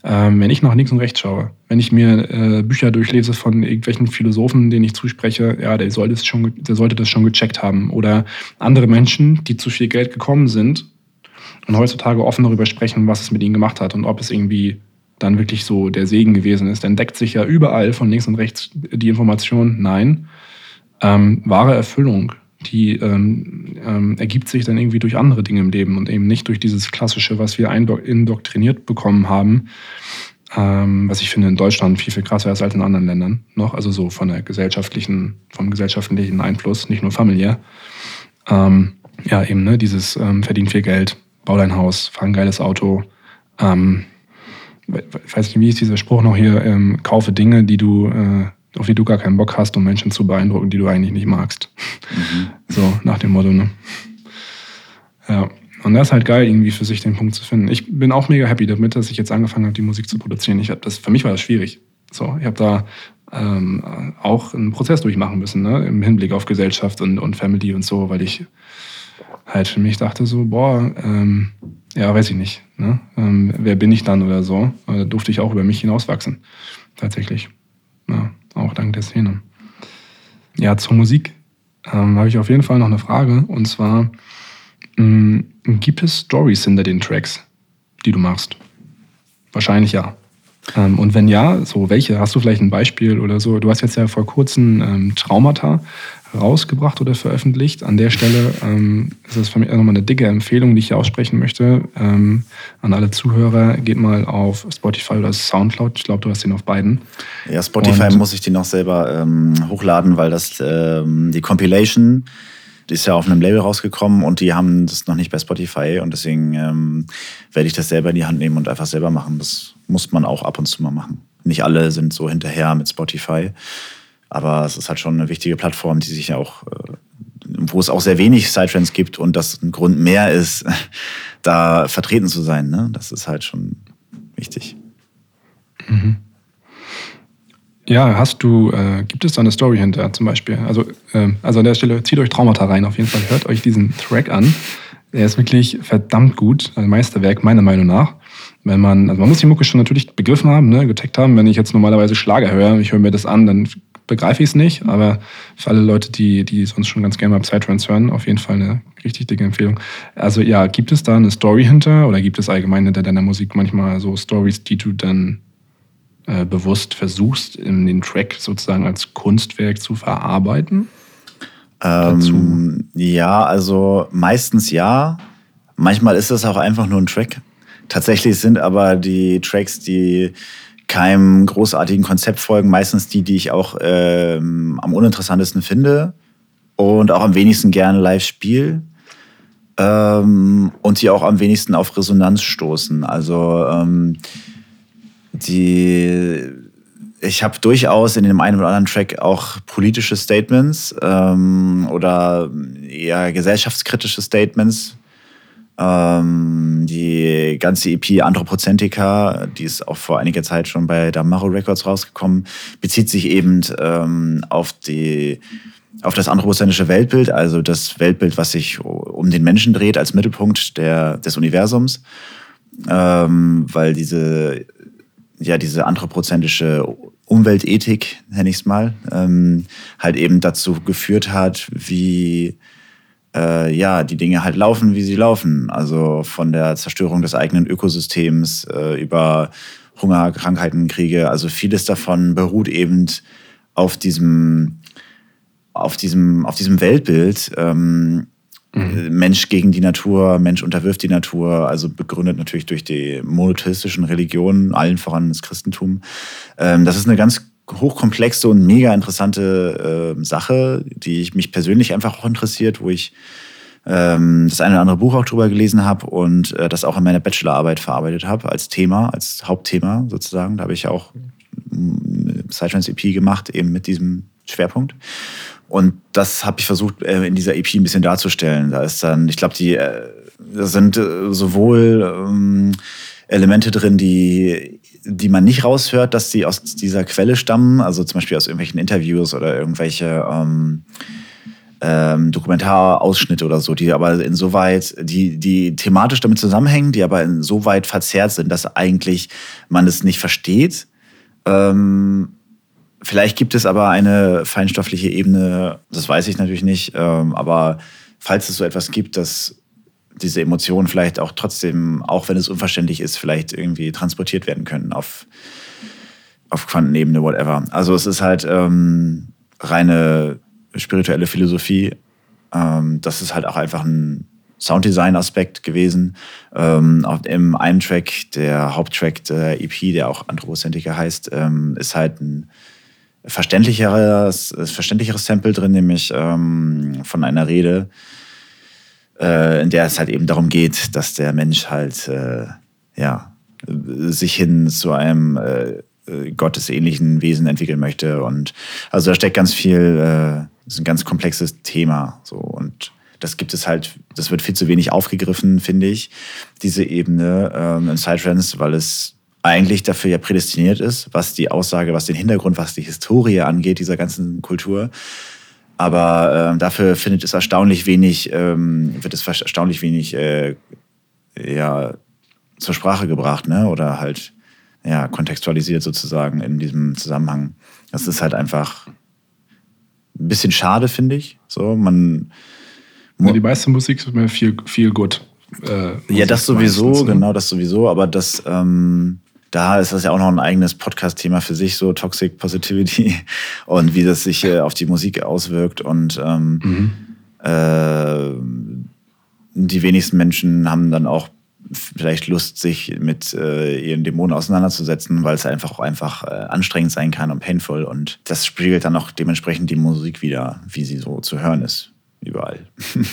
ähm, wenn ich nach links und rechts schaue, wenn ich mir äh, Bücher durchlese von irgendwelchen Philosophen, denen ich zuspreche, ja, der sollte, es schon, der sollte das schon gecheckt haben. Oder andere Menschen, die zu viel Geld gekommen sind und heutzutage offen darüber sprechen, was es mit ihnen gemacht hat und ob es irgendwie dann wirklich so der Segen gewesen ist. Dann deckt sich ja überall von links und rechts die Information, nein, ähm, wahre Erfüllung die ähm, ähm, ergibt sich dann irgendwie durch andere Dinge im Leben und eben nicht durch dieses Klassische, was wir indoktriniert bekommen haben, ähm, was ich finde in Deutschland viel, viel krasser ist als in anderen Ländern noch, also so von der gesellschaftlichen, vom gesellschaftlichen Einfluss, nicht nur familiär. Ähm, ja, eben, ne, dieses ähm, verdien viel Geld, bau dein Haus, fahr ein geiles Auto, ähm, weiß nicht, wie ist dieser Spruch noch hier, ähm, kaufe Dinge, die du äh, auf die du gar keinen Bock hast, um Menschen zu beeindrucken, die du eigentlich nicht magst. Mhm. So nach dem Motto, ne? Ja. Und das ist halt geil, irgendwie für sich den Punkt zu finden. Ich bin auch mega happy damit, dass ich jetzt angefangen habe, die Musik zu produzieren. Ich hab das, für mich war das schwierig. So, ich habe da ähm, auch einen Prozess durchmachen müssen, ne? im Hinblick auf Gesellschaft und, und Family und so, weil ich halt für mich dachte so, boah, ähm, ja, weiß ich nicht. Ne? Ähm, wer bin ich dann oder so? Da durfte ich auch über mich hinauswachsen. Tatsächlich. Ja, auch dank der Szene. Ja, zur Musik ähm, habe ich auf jeden Fall noch eine Frage. Und zwar, mh, mm, gibt es Stories hinter den Tracks, die du machst? Wahrscheinlich ja. Ähm, und wenn ja, so welche? Hast du vielleicht ein Beispiel oder so? Du hast jetzt ja vor kurzem ähm, Traumata rausgebracht oder veröffentlicht. An der Stelle ähm, ist das für mich nochmal eine dicke Empfehlung, die ich hier aussprechen möchte. Ähm, an alle Zuhörer, geht mal auf Spotify oder Soundcloud. Ich glaube, du hast den auf beiden. Ja, Spotify Und, muss ich den noch selber ähm, hochladen, weil das ähm, die Compilation die ist ja auf einem Label rausgekommen und die haben das noch nicht bei Spotify und deswegen ähm, werde ich das selber in die Hand nehmen und einfach selber machen. Das muss man auch ab und zu mal machen. Nicht alle sind so hinterher mit Spotify, aber es ist halt schon eine wichtige Plattform, die sich ja auch, äh, wo es auch sehr wenig Sidetrends gibt und das ein Grund mehr ist, *laughs* da vertreten zu sein. Ne? Das ist halt schon wichtig. Mhm. Ja, hast du, äh, gibt es da eine Story hinter zum Beispiel? Also, äh, also an der Stelle, zieht euch Traumata rein auf jeden Fall, hört euch diesen Track an. Er ist wirklich verdammt gut, ein Meisterwerk meiner Meinung nach. Wenn man, also man muss die Mucke schon natürlich begriffen haben, ne, getaggt haben. Wenn ich jetzt normalerweise Schlager höre, ich höre mir das an, dann begreife ich es nicht. Aber für alle Leute, die, die sonst schon ganz gerne mal Psytrance hören, auf jeden Fall eine richtig dicke Empfehlung. Also ja, gibt es da eine Story hinter oder gibt es allgemein hinter deiner Musik manchmal so Stories, die du dann äh, bewusst versuchst, in den Track sozusagen als Kunstwerk zu verarbeiten? Ähm, ja, also meistens ja. Manchmal ist es auch einfach nur ein Track. Tatsächlich sind aber die Tracks, die keinem großartigen Konzept folgen, meistens die, die ich auch ähm, am uninteressantesten finde und auch am wenigsten gerne live spiele ähm, und die auch am wenigsten auf Resonanz stoßen. Also ähm, die ich habe durchaus in dem einen oder anderen Track auch politische Statements ähm, oder eher gesellschaftskritische Statements. Ähm, die ganze EP Anthropozentica, die ist auch vor einiger Zeit schon bei Damaro Records rausgekommen, bezieht sich eben ähm, auf die auf das anthropozentrische Weltbild, also das Weltbild, was sich um den Menschen dreht als Mittelpunkt der, des Universums, ähm, weil diese ja diese anthropozentrische Umweltethik, nenne ich es mal, ähm, halt eben dazu geführt hat, wie äh, ja, die Dinge halt laufen, wie sie laufen. Also von der Zerstörung des eigenen Ökosystems äh, über Hunger, Krankheiten, Kriege. Also vieles davon beruht eben auf diesem, auf diesem, auf diesem Weltbild. Ähm, Mhm. Mensch gegen die Natur, Mensch unterwirft die Natur, also begründet natürlich durch die monotheistischen Religionen, allen voran das Christentum. Ähm, das ist eine ganz hochkomplexe und mega interessante äh, Sache, die ich mich persönlich einfach auch interessiert, wo ich ähm, das eine oder andere Buch auch drüber gelesen habe und äh, das auch in meiner Bachelorarbeit verarbeitet habe als Thema, als Hauptthema sozusagen. Da habe ich auch Psytrance EP gemacht, eben mit diesem Schwerpunkt. Und das habe ich versucht, äh, in dieser EP ein bisschen darzustellen. Da ist dann, ich glaube, die äh, da sind äh, sowohl ähm, Elemente drin, die, die man nicht raushört, dass die aus dieser Quelle stammen, also zum Beispiel aus irgendwelchen Interviews oder irgendwelche ähm, ähm, Dokumentarausschnitte oder so, die aber insoweit, die, die thematisch damit zusammenhängen, die aber insoweit verzerrt sind, dass eigentlich man es nicht versteht. Ähm, Vielleicht gibt es aber eine feinstoffliche Ebene, das weiß ich natürlich nicht, ähm, aber falls es so etwas gibt, dass diese Emotionen vielleicht auch trotzdem, auch wenn es unverständlich ist, vielleicht irgendwie transportiert werden können auf, auf Quantenebene, whatever. Also es ist halt ähm, reine spirituelle Philosophie. Ähm, das ist halt auch einfach ein Sounddesign-Aspekt gewesen. Ähm, auf, Im einen Track, der Haupttrack der EP, der auch Anthropocentrica heißt, ähm, ist halt ein verständlicheres, verständlicheres Sample drin, nämlich ähm, von einer Rede, äh, in der es halt eben darum geht, dass der Mensch halt äh, ja, sich hin zu einem äh, gottesähnlichen Wesen entwickeln möchte. Und also da steckt ganz viel, äh, das ist ein ganz komplexes Thema. So. Und das gibt es halt, das wird viel zu wenig aufgegriffen, finde ich, diese Ebene ähm, in Psytrance, weil es eigentlich dafür ja prädestiniert ist, was die Aussage, was den Hintergrund, was die Historie angeht, dieser ganzen Kultur. Aber äh, dafür findet es erstaunlich wenig, ähm, wird es erstaunlich wenig äh, ja zur Sprache gebracht, ne? Oder halt ja kontextualisiert sozusagen in diesem Zusammenhang. Das ist halt einfach ein bisschen schade, finde ich. So, man. Ja, die meiste Musik ist mir viel, viel gut. Äh, ja, das sowieso, meistens, genau, das sowieso, aber das, ähm, da ist das ja auch noch ein eigenes Podcast-Thema für sich, so Toxic Positivity *laughs* und wie das sich äh, auf die Musik auswirkt. Und ähm, mhm. äh, die wenigsten Menschen haben dann auch vielleicht Lust, sich mit äh, ihren Dämonen auseinanderzusetzen, weil es einfach auch einfach äh, anstrengend sein kann und painful. Und das spiegelt dann auch dementsprechend die Musik wieder, wie sie so zu hören ist, überall. *laughs*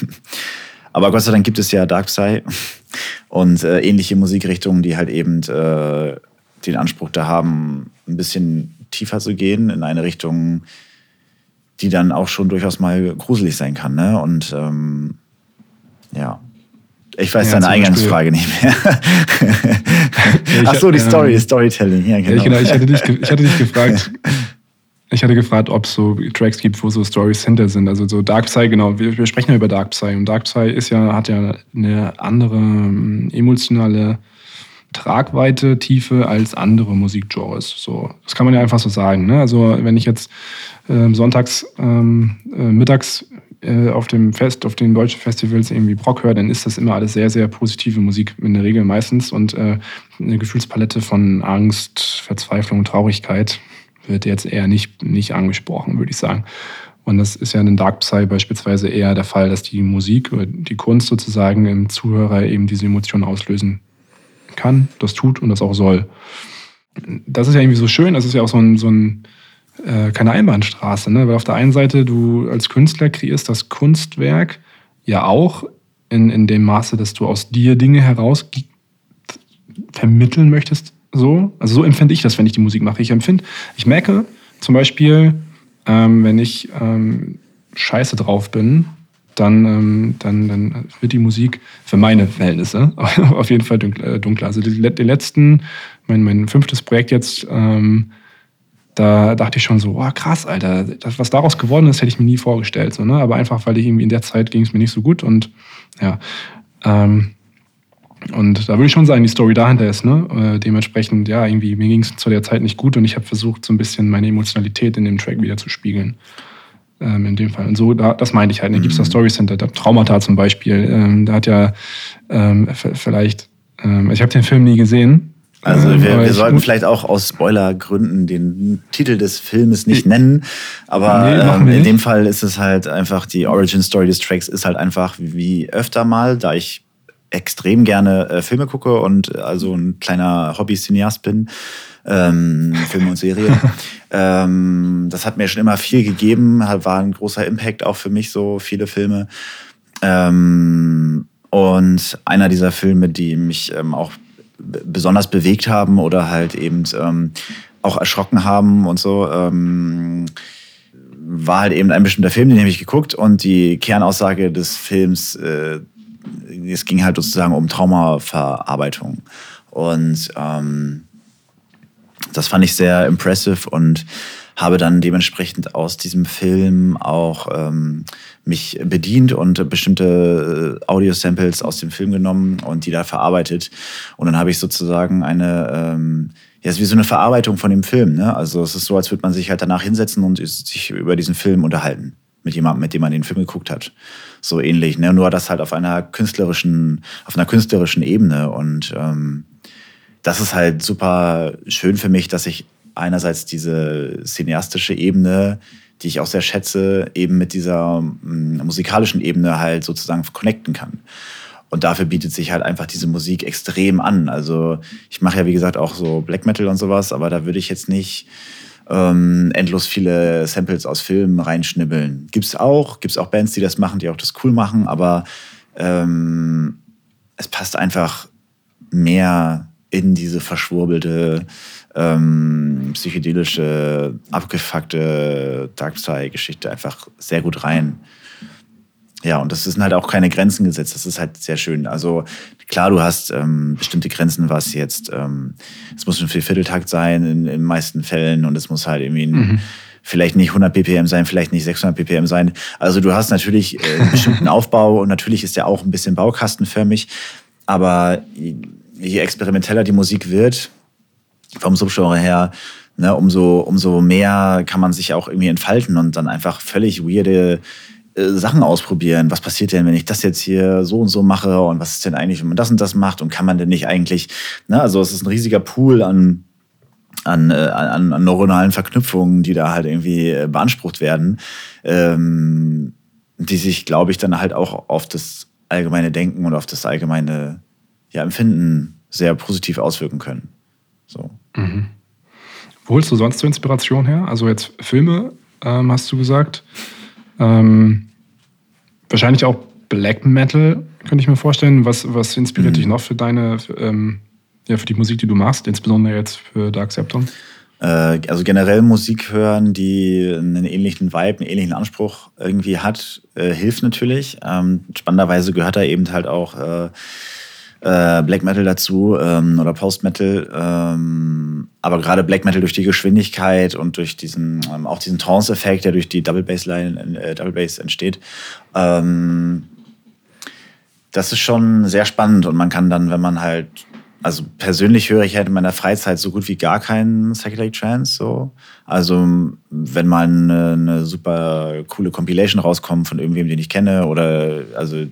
Aber Gott sei Dank gibt es ja Dark Psy und äh, ähnliche Musikrichtungen, die halt eben äh, den Anspruch da haben, ein bisschen tiefer zu gehen in eine Richtung, die dann auch schon durchaus mal gruselig sein kann. Ne? Und ähm, ja, ich weiß ja, deine Eingangsfrage nicht mehr. *laughs* Ach so, die Story, ähm, Storytelling. Ja, genau. genau ich, hatte dich, ich hatte dich gefragt, *laughs* ich hatte gefragt, ob es so Tracks gibt, wo so Stories hinter sind. Also so Dark Psy, genau. Wir, wir sprechen ja über Dark Psy. Und Dark Psy ist ja, hat ja eine andere ähm, emotionale Tragweite, Tiefe als andere Musikgenres. So, das kann man ja einfach so sagen. Ne? Also wenn ich jetzt äh, sonntags ähm, äh, mittags äh, auf dem Fest, auf den deutschen Festivals irgendwie Brock höre, dann ist das immer alles sehr, sehr positive Musik in der Regel meistens und äh, eine Gefühlspalette von Angst, Verzweiflung, Traurigkeit wird jetzt eher nicht, nicht angesprochen, würde ich sagen. Und das ist ja in Dark Psy beispielsweise eher der Fall, dass die Musik oder die Kunst sozusagen im Zuhörer eben diese Emotionen auslösen kann, das tut und das auch soll. Das ist ja irgendwie so schön, das ist ja auch so ein, so ein äh, keine Einbahnstraße, ne? weil auf der einen Seite du als Künstler kreierst das Kunstwerk ja auch in, in dem Maße, dass du aus dir Dinge heraus vermitteln möchtest, so. Also so empfinde ich das, wenn ich die Musik mache. Ich empfinde, ich merke zum Beispiel, ähm, wenn ich ähm, scheiße drauf bin, dann, ähm, dann, dann wird die Musik für meine Verhältnisse *laughs* auf jeden Fall äh, dunkler. Also die, den letzten, mein, mein fünftes Projekt jetzt, ähm, da dachte ich schon so, oh, krass, Alter, das, was daraus geworden ist, hätte ich mir nie vorgestellt. So, ne? Aber einfach, weil ich irgendwie in der Zeit ging es mir nicht so gut und ja. Ähm, und da würde ich schon sagen, die Story dahinter ist, ne? Äh, dementsprechend, ja, irgendwie, mir ging es zu der Zeit nicht gut und ich habe versucht, so ein bisschen meine Emotionalität in dem Track wieder zu spiegeln. Ähm, in dem Fall. Und so, da, das meinte ich halt. Da gibt es da Story Center, da Traumata zum Beispiel. Ähm, da hat ja ähm, vielleicht, ähm, ich habe den Film nie gesehen, also wir, wir sollten vielleicht auch aus Spoilergründen den Titel des Filmes nicht nennen, aber nee, ähm, in dem Fall ist es halt einfach, die Origin Story des Tracks ist halt einfach wie öfter mal, da ich extrem gerne äh, Filme gucke und also ein kleiner Hobby-Cineast bin, ähm, Filme und Serien. *laughs* ähm, das hat mir schon immer viel gegeben, war ein großer Impact auch für mich, so viele Filme. Ähm, und einer dieser Filme, die mich ähm, auch besonders bewegt haben oder halt eben ähm, auch erschrocken haben und so, ähm, war halt eben ein bestimmter Film, den habe ich geguckt und die Kernaussage des Films, äh, es ging halt sozusagen um Traumaverarbeitung. Und ähm, das fand ich sehr impressive und habe dann dementsprechend aus diesem Film auch ähm, mich bedient und bestimmte äh, Audio-Samples aus dem Film genommen und die da verarbeitet. Und dann habe ich sozusagen eine, ähm, ja, es ist wie so eine Verarbeitung von dem Film. Ne? Also es ist so, als würde man sich halt danach hinsetzen und sich über diesen Film unterhalten. Mit jemandem, mit dem man den Film geguckt hat. So ähnlich. Ne? Nur das halt auf einer künstlerischen, auf einer künstlerischen Ebene. Und ähm, das ist halt super schön für mich, dass ich einerseits diese cineastische Ebene die ich auch sehr schätze, eben mit dieser mm, musikalischen Ebene halt sozusagen connecten kann. Und dafür bietet sich halt einfach diese Musik extrem an. Also ich mache ja, wie gesagt, auch so Black Metal und sowas, aber da würde ich jetzt nicht ähm, endlos viele Samples aus Filmen reinschnibbeln. Gibt es auch, gibt es auch Bands, die das machen, die auch das cool machen, aber ähm, es passt einfach mehr in diese verschwurbelte ähm, psychedelische, abgefuckte Dark-Side-Geschichte einfach sehr gut rein. Ja, und das sind halt auch keine Grenzen gesetzt. Das ist halt sehr schön. Also klar, du hast ähm, bestimmte Grenzen, was jetzt, ähm, es muss ein Viervierteltakt sein in, in den meisten Fällen und es muss halt irgendwie ein, mhm. vielleicht nicht 100 ppm sein, vielleicht nicht 600 ppm sein. Also du hast natürlich äh, einen bestimmten *laughs* Aufbau und natürlich ist der auch ein bisschen baukastenförmig. aber je experimenteller die Musik wird, vom Subgenre her, ne, umso, umso mehr kann man sich auch irgendwie entfalten und dann einfach völlig weirde äh, Sachen ausprobieren. Was passiert denn, wenn ich das jetzt hier so und so mache und was ist denn eigentlich, wenn man das und das macht und kann man denn nicht eigentlich, ne, also es ist ein riesiger Pool an, an, äh, an, an neuronalen Verknüpfungen, die da halt irgendwie äh, beansprucht werden, ähm, die sich, glaube ich, dann halt auch auf das allgemeine Denken und auf das allgemeine ja, Empfinden sehr positiv auswirken können. So. Mhm. Wo holst du sonst so Inspiration her? Also jetzt Filme, ähm, hast du gesagt. Ähm, wahrscheinlich auch Black Metal, könnte ich mir vorstellen. Was, was inspiriert mhm. dich noch für deine, ähm, ja, für die Musik, die du machst, insbesondere jetzt für Dark Septon? Äh, also generell Musik hören, die einen ähnlichen Vibe, einen ähnlichen Anspruch irgendwie hat, äh, hilft natürlich. Ähm, spannenderweise gehört da eben halt auch äh, äh, Black Metal dazu ähm, oder Post Metal. Ähm, aber gerade Black Metal durch die Geschwindigkeit und durch diesen, ähm, auch diesen Trance-Effekt, der durch die Double Bass Line, äh, Double Bass entsteht. Ähm, das ist schon sehr spannend und man kann dann, wenn man halt, also persönlich höre ich halt in meiner Freizeit so gut wie gar keinen Psychedelic Trance. So. Also wenn mal eine, eine super coole Compilation rauskommt von irgendwem, den ich kenne oder also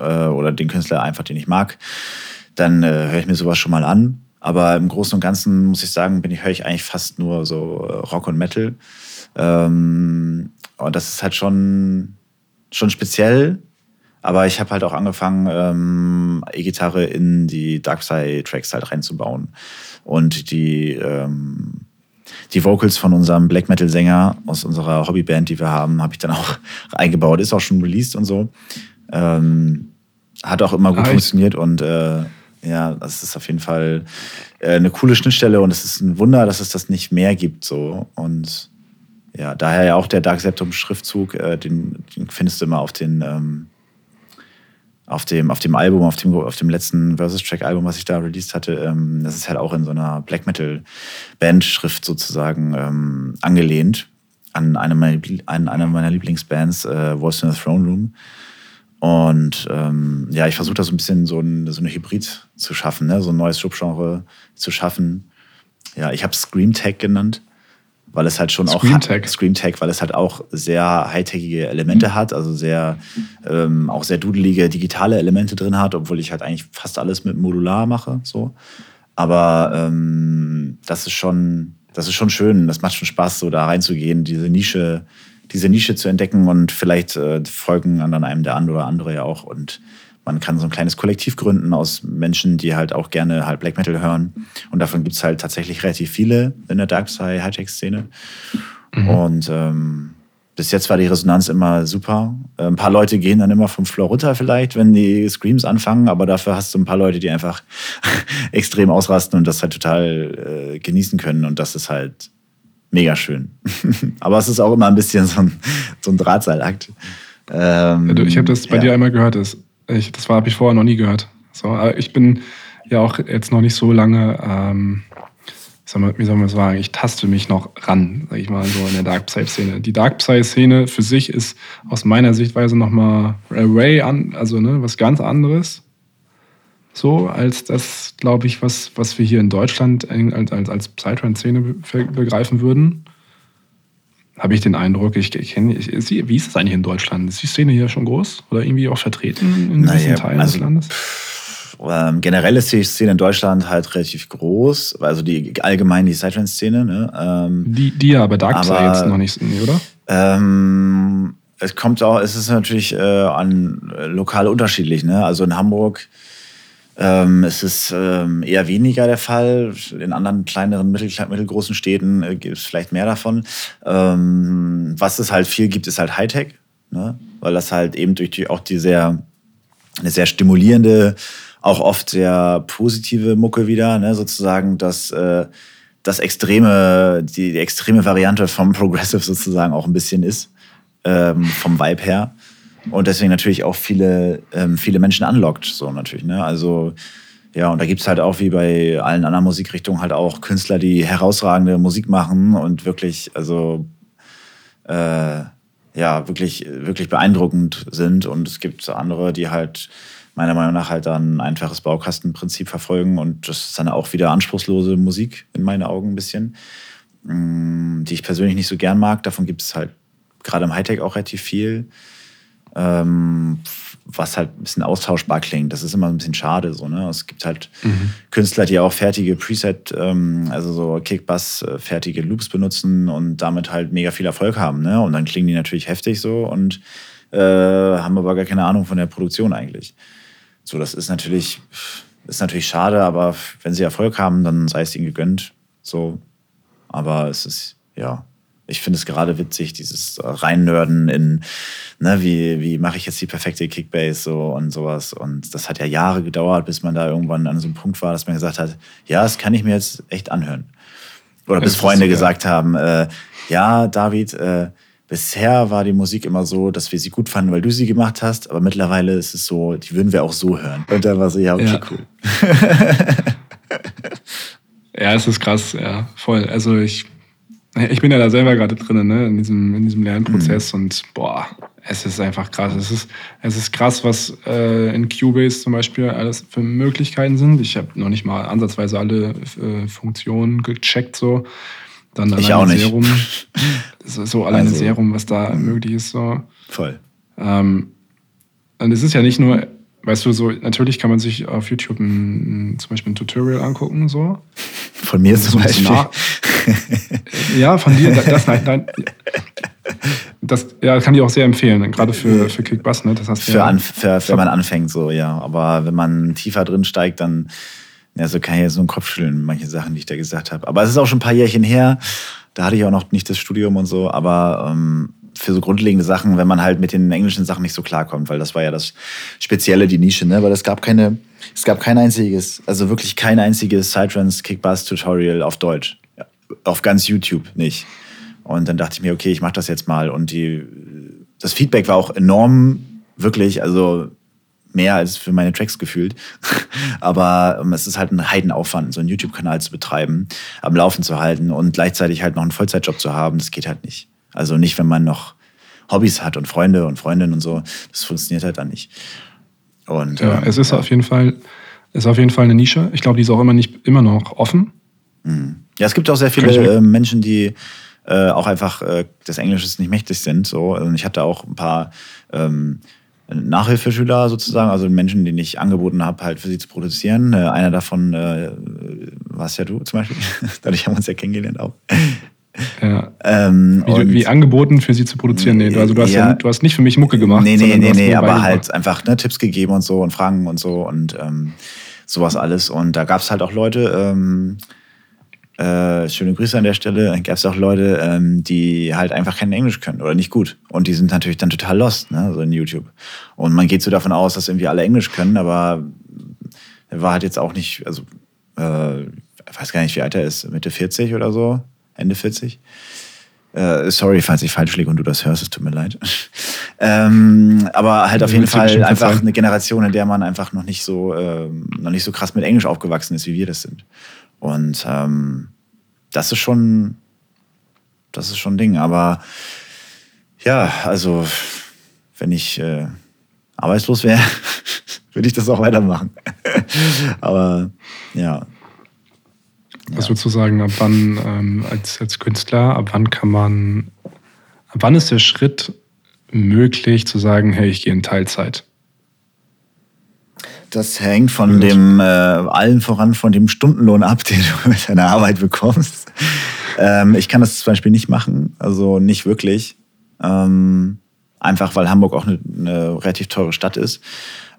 äh, oder den Künstler einfach, den ich mag, dann äh, höre ich mir sowas schon mal an. Aber im Großen und Ganzen muss ich sagen, bin ich, höre ich eigentlich fast nur so äh, Rock und Metal. Ähm, und das ist halt schon, schon speziell. Aber ich habe halt auch angefangen, ähm, E-Gitarre in die Dark Side Tracks halt reinzubauen. Und die, ähm, die Vocals von unserem Black Metal Sänger aus unserer Hobbyband, die wir haben, habe ich dann auch *laughs* eingebaut. Ist auch schon released und so. Ähm, hat auch immer gut ah, funktioniert und äh, ja, das ist auf jeden Fall äh, eine coole Schnittstelle und es ist ein Wunder, dass es das nicht mehr gibt. So. Und ja, daher ja auch der Dark Septum-Schriftzug, äh, den, den, findest du immer auf den ähm, auf dem, auf dem Album, auf dem, auf dem letzten Versus-Track-Album, was ich da released hatte, ähm, das ist halt auch in so einer Black Metal-Band-Schrift sozusagen ähm, angelehnt an eine meiner, an einer meiner Lieblingsbands, äh, Voice in the Throne Room. Und ähm, ja, ich versuche da so ein bisschen so, ein, so eine Hybrid zu schaffen, ne? so ein neues Subgenre zu schaffen. Ja, ich habe Scream Tech genannt, weil es halt schon Scream auch Tech. Scream Tech, weil es halt auch sehr high-techige Elemente mhm. hat, also sehr ähm, auch sehr dudelige digitale Elemente drin hat, obwohl ich halt eigentlich fast alles mit Modular mache. So. Aber ähm, das ist schon, das ist schon schön, das macht schon Spaß, so da reinzugehen, diese Nische diese Nische zu entdecken und vielleicht äh, folgen dann einem der andere oder andere ja auch. Und man kann so ein kleines Kollektiv gründen aus Menschen, die halt auch gerne halt Black Metal hören. Und davon gibt es halt tatsächlich relativ viele in der Dark Side Hightech-Szene. Mhm. Und ähm, bis jetzt war die Resonanz immer super. Äh, ein paar Leute gehen dann immer vom Floor runter vielleicht, wenn die Screams anfangen, aber dafür hast du ein paar Leute, die einfach *laughs* extrem ausrasten und das halt total äh, genießen können. Und das ist halt mega schön. *laughs* Aber es ist auch immer ein bisschen so ein, so ein Drahtseilakt. Ähm, ich habe das bei ja. dir einmal gehört. Das, ich, das habe ich vorher noch nie gehört. So, ich bin ja auch jetzt noch nicht so lange, ähm, wie soll man sagen, ich taste mich noch ran, sag ich mal, so in der Dark Psy-Szene. Die Dark Psy-Szene für sich ist aus meiner Sichtweise nochmal Array an, also ne, was ganz anderes so als das, glaube ich, was, was wir hier in Deutschland als, als, als Psytrance-Szene begreifen würden. Habe ich den Eindruck, ich, ich kenne, wie ist es eigentlich in Deutschland? Ist die Szene hier schon groß oder irgendwie auch vertreten in naja, Teilen also, des Landes? Ähm, generell ist die Szene in Deutschland halt relativ groß, also die allgemein die Psytrance-Szene. Ne? Ähm, die, die ja, aber Dark Side jetzt noch nicht, oder? Ähm, es kommt auch, es ist natürlich äh, an äh, lokal unterschiedlich. Ne? Also in Hamburg ähm, es ist ähm, eher weniger der Fall. In anderen kleineren, mittel, mittelgroßen Städten äh, gibt es vielleicht mehr davon. Ähm, was es halt viel gibt, ist halt Hightech, ne? weil das halt eben durch die, auch die sehr, eine sehr stimulierende, auch oft sehr positive Mucke wieder, ne? sozusagen, dass äh, das extreme, die, die extreme Variante vom Progressive sozusagen auch ein bisschen ist, ähm, vom Vibe her und deswegen natürlich auch viele, ähm, viele Menschen anlockt, so natürlich. Ne? Also ja, und da gibt es halt auch wie bei allen anderen Musikrichtungen halt auch Künstler, die herausragende Musik machen und wirklich, also äh, ja, wirklich, wirklich beeindruckend sind. Und es gibt andere, die halt meiner Meinung nach halt dann ein einfaches Baukastenprinzip verfolgen und das ist dann auch wieder anspruchslose Musik in meinen Augen ein bisschen, mm, die ich persönlich nicht so gern mag. Davon gibt es halt gerade im Hightech auch relativ viel, ähm, was halt ein bisschen austauschbar klingt. Das ist immer ein bisschen schade. So, ne? Es gibt halt mhm. Künstler, die auch fertige Preset, ähm, also so Kickbass, äh, fertige Loops benutzen und damit halt mega viel Erfolg haben. Ne? Und dann klingen die natürlich heftig so und äh, haben aber gar keine Ahnung von der Produktion eigentlich. So, das ist natürlich, ist natürlich schade, aber wenn sie Erfolg haben, dann sei es ihnen gegönnt. So, aber es ist, ja, ich finde es gerade witzig, dieses Reinnörden in, ne, wie, wie mache ich jetzt die perfekte Kickbase so und sowas. Und das hat ja Jahre gedauert, bis man da irgendwann an so einem Punkt war, dass man gesagt hat, ja, das kann ich mir jetzt echt anhören. Oder bis Freunde so, gesagt haben, äh, ja, David, äh, bisher war die Musik immer so, dass wir sie gut fanden, weil du sie gemacht hast, aber mittlerweile ist es so, die würden wir auch so hören. Und dann war so, ja, okay, ja. cool. *laughs* ja, es ist krass, ja, voll. Also ich ich bin ja da selber gerade drin, ne, in diesem, in diesem Lernprozess mhm. und boah, es ist einfach krass. Es ist, es ist krass, was äh, in Cubase zum Beispiel alles für Möglichkeiten sind. Ich habe noch nicht mal ansatzweise alle äh, Funktionen gecheckt, so. Dann ich auch nicht. Serum, *laughs* so, so alleine also, Serum, was da mhm. möglich ist, so. Voll. Ähm, und es ist ja nicht nur Weißt du, so natürlich kann man sich auf YouTube ein, zum Beispiel ein Tutorial angucken, so. Von mir zum Beispiel. Ja, von dir. Das, nein, nein, das ja, kann ich auch sehr empfehlen, gerade für, für Kickbass. Ne? Das heißt, für, ja, an, für, für wenn man anfängt, so, ja. Aber wenn man tiefer drin steigt, dann ja, so kann ich jetzt so einen Kopf schütteln, manche Sachen, die ich da gesagt habe. Aber es ist auch schon ein paar Jährchen her. Da hatte ich auch noch nicht das Studium und so. Aber ähm, für so grundlegende Sachen, wenn man halt mit den englischen Sachen nicht so klarkommt, weil das war ja das Spezielle, die Nische, ne? Weil es gab keine, es gab kein einziges, also wirklich kein einziges Psytrance Kickbass Tutorial auf Deutsch. Auf ganz YouTube nicht. Und dann dachte ich mir, okay, ich mache das jetzt mal. Und die, das Feedback war auch enorm, wirklich, also mehr als für meine Tracks gefühlt. *laughs* Aber ähm, es ist halt ein Heidenaufwand, so einen YouTube-Kanal zu betreiben, am Laufen zu halten und gleichzeitig halt noch einen Vollzeitjob zu haben. Das geht halt nicht. Also nicht, wenn man noch Hobbys hat und Freunde und Freundinnen und so. Das funktioniert halt dann nicht. Und, ja, ähm, es ist ja. auf jeden Fall, ist auf jeden Fall eine Nische. Ich glaube, die ist auch immer nicht immer noch offen. Mhm. Ja, es gibt auch sehr viele äh, Menschen, die äh, auch einfach äh, des Englisches nicht mächtig sind. So. Also ich hatte auch ein paar ähm, Nachhilfeschüler sozusagen, also Menschen, denen ich angeboten habe, halt für sie zu produzieren. Äh, einer davon äh, warst ja du zum Beispiel. *laughs* Dadurch haben wir uns ja kennengelernt auch. Ja. Ähm, wie, wie, angeboten für sie zu produzieren? Nee, also du hast, ja, ja, du hast nicht für mich Mucke gemacht. Nee, nee, nee, nee aber halt einfach ne, Tipps gegeben und so und Fragen und so und ähm, sowas alles. Und da gab es halt auch Leute, ähm, äh, schöne Grüße an der Stelle, gab es auch Leute, ähm, die halt einfach kein Englisch können oder nicht gut. Und die sind natürlich dann total lost, ne, so in YouTube. Und man geht so davon aus, dass irgendwie alle Englisch können, aber er war halt jetzt auch nicht, also äh, ich weiß gar nicht, wie alt er ist, Mitte 40 oder so. Ende 40. Äh, sorry, falls ich falsch liege und du das hörst, es tut mir leid. *laughs* ähm, aber halt auf jeden Fall einfach eine Generation, in der man einfach noch nicht so, ähm, noch nicht so krass mit Englisch aufgewachsen ist, wie wir das sind. Und ähm, das ist schon, das ist schon ein Ding. Aber ja, also wenn ich äh, arbeitslos wäre, *laughs* würde ich das auch weitermachen. *laughs* aber ja, was würdest du sagen, ab wann ähm, als, als Künstler, ab wann kann man, ab wann ist der Schritt möglich zu sagen, hey, ich gehe in Teilzeit? Das hängt von dem, äh, allen voran von dem Stundenlohn ab, *laughs* den du mit deiner Arbeit bekommst. Ähm, ich kann das zum Beispiel nicht machen, also nicht wirklich. Ähm, einfach weil Hamburg auch eine, eine relativ teure Stadt ist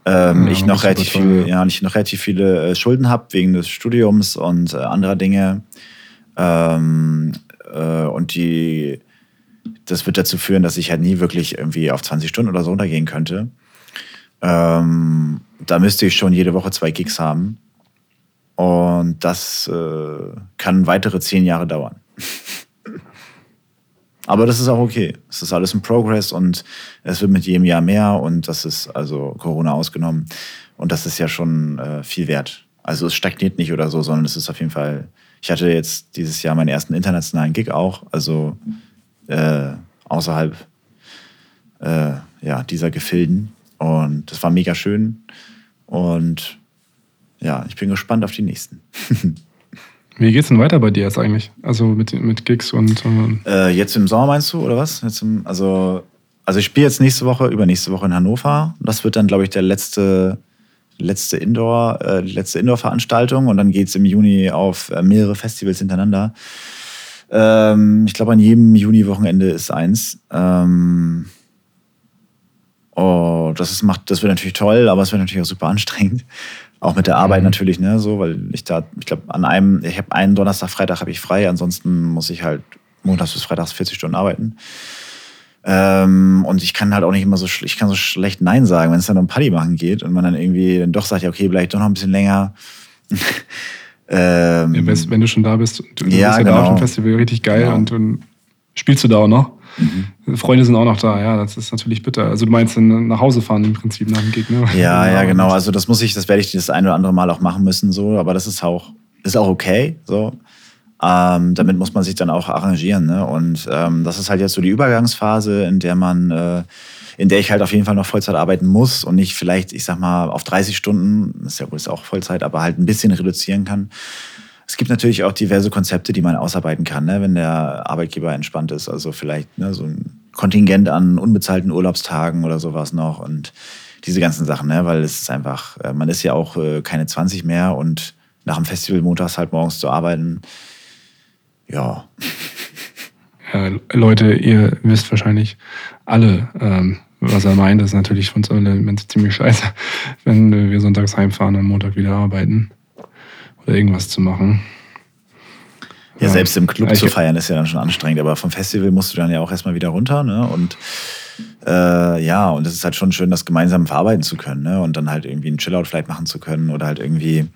ähm, ja, ich noch relativ viel, ja, ich noch relativ viele äh, Schulden habe wegen des Studiums und äh, anderer Dinge. Ähm, äh, und die, das wird dazu führen, dass ich halt nie wirklich irgendwie auf 20 Stunden oder so runtergehen könnte. Ähm, da müsste ich schon jede Woche zwei Gigs haben. Und das äh, kann weitere zehn Jahre dauern. *laughs* Aber das ist auch okay. Es ist alles im Progress und es wird mit jedem Jahr mehr und das ist also Corona ausgenommen. Und das ist ja schon äh, viel wert. Also es stagniert nicht oder so, sondern es ist auf jeden Fall. Ich hatte jetzt dieses Jahr meinen ersten internationalen Gig auch, also äh, außerhalb äh, ja, dieser Gefilden. Und das war mega schön. Und ja, ich bin gespannt auf die nächsten. *laughs* Wie geht's denn weiter bei dir jetzt eigentlich? Also mit, mit Gigs und. Äh, jetzt im Sommer meinst du, oder was? Jetzt im, also, also ich spiele jetzt nächste Woche, übernächste Woche in Hannover. Das wird dann, glaube ich, der letzte, letzte Indoor, äh, die letzte Indoor-Veranstaltung und dann geht es im Juni auf äh, mehrere Festivals hintereinander. Ähm, ich glaube, an jedem Juni-Wochenende ist eins. Ähm, oh, das, ist, macht, das wird natürlich toll, aber es wird natürlich auch super anstrengend. Auch mit der Arbeit mhm. natürlich, ne, so, weil ich da, ich glaube, an einem, ich habe einen Donnerstag, Freitag habe ich frei, ansonsten muss ich halt montags bis freitags 40 Stunden arbeiten. Ähm, und ich kann halt auch nicht immer so, ich kann so schlecht Nein sagen, wenn es dann um Party machen geht und man dann irgendwie dann doch sagt, ja, okay, vielleicht doch noch ein bisschen länger. *laughs* ähm, ja, wenn du schon da bist, du, du ja, bist ja genau. da auf dem Festival richtig geil genau. und, und spielst du da auch noch? Mhm. Freunde sind auch noch da, ja, das ist natürlich bitter. Also du meinst nach Hause fahren im Prinzip nach dem Gegner. Ja, ja, genau. Also das muss ich, das werde ich das ein oder andere Mal auch machen müssen, so, aber das ist auch, ist auch okay. So. Ähm, damit muss man sich dann auch arrangieren. Ne? Und ähm, das ist halt jetzt so die Übergangsphase, in der man, äh, in der ich halt auf jeden Fall noch Vollzeit arbeiten muss und nicht vielleicht, ich sag mal, auf 30 Stunden, das ist ja wohl auch Vollzeit, aber halt ein bisschen reduzieren kann. Es gibt natürlich auch diverse Konzepte, die man ausarbeiten kann, ne? wenn der Arbeitgeber entspannt ist. Also vielleicht ne, so ein Kontingent an unbezahlten Urlaubstagen oder sowas noch und diese ganzen Sachen, ne? weil es ist einfach, äh, man ist ja auch äh, keine 20 mehr und nach dem Festival montags halt morgens zu arbeiten, ja. *laughs* ja Leute, ihr wisst wahrscheinlich alle, ähm, was er meint. Das ist natürlich für uns alle ziemlich scheiße, *laughs* wenn wir sonntags heimfahren und am Montag wieder arbeiten oder irgendwas zu machen. Ja, selbst im Club ja, zu feiern ist ja dann schon anstrengend, aber vom Festival musst du dann ja auch erstmal wieder runter, ne? Und äh, ja, und es ist halt schon schön, das gemeinsam verarbeiten zu können, ne? Und dann halt irgendwie einen Chillout vielleicht machen zu können oder halt irgendwie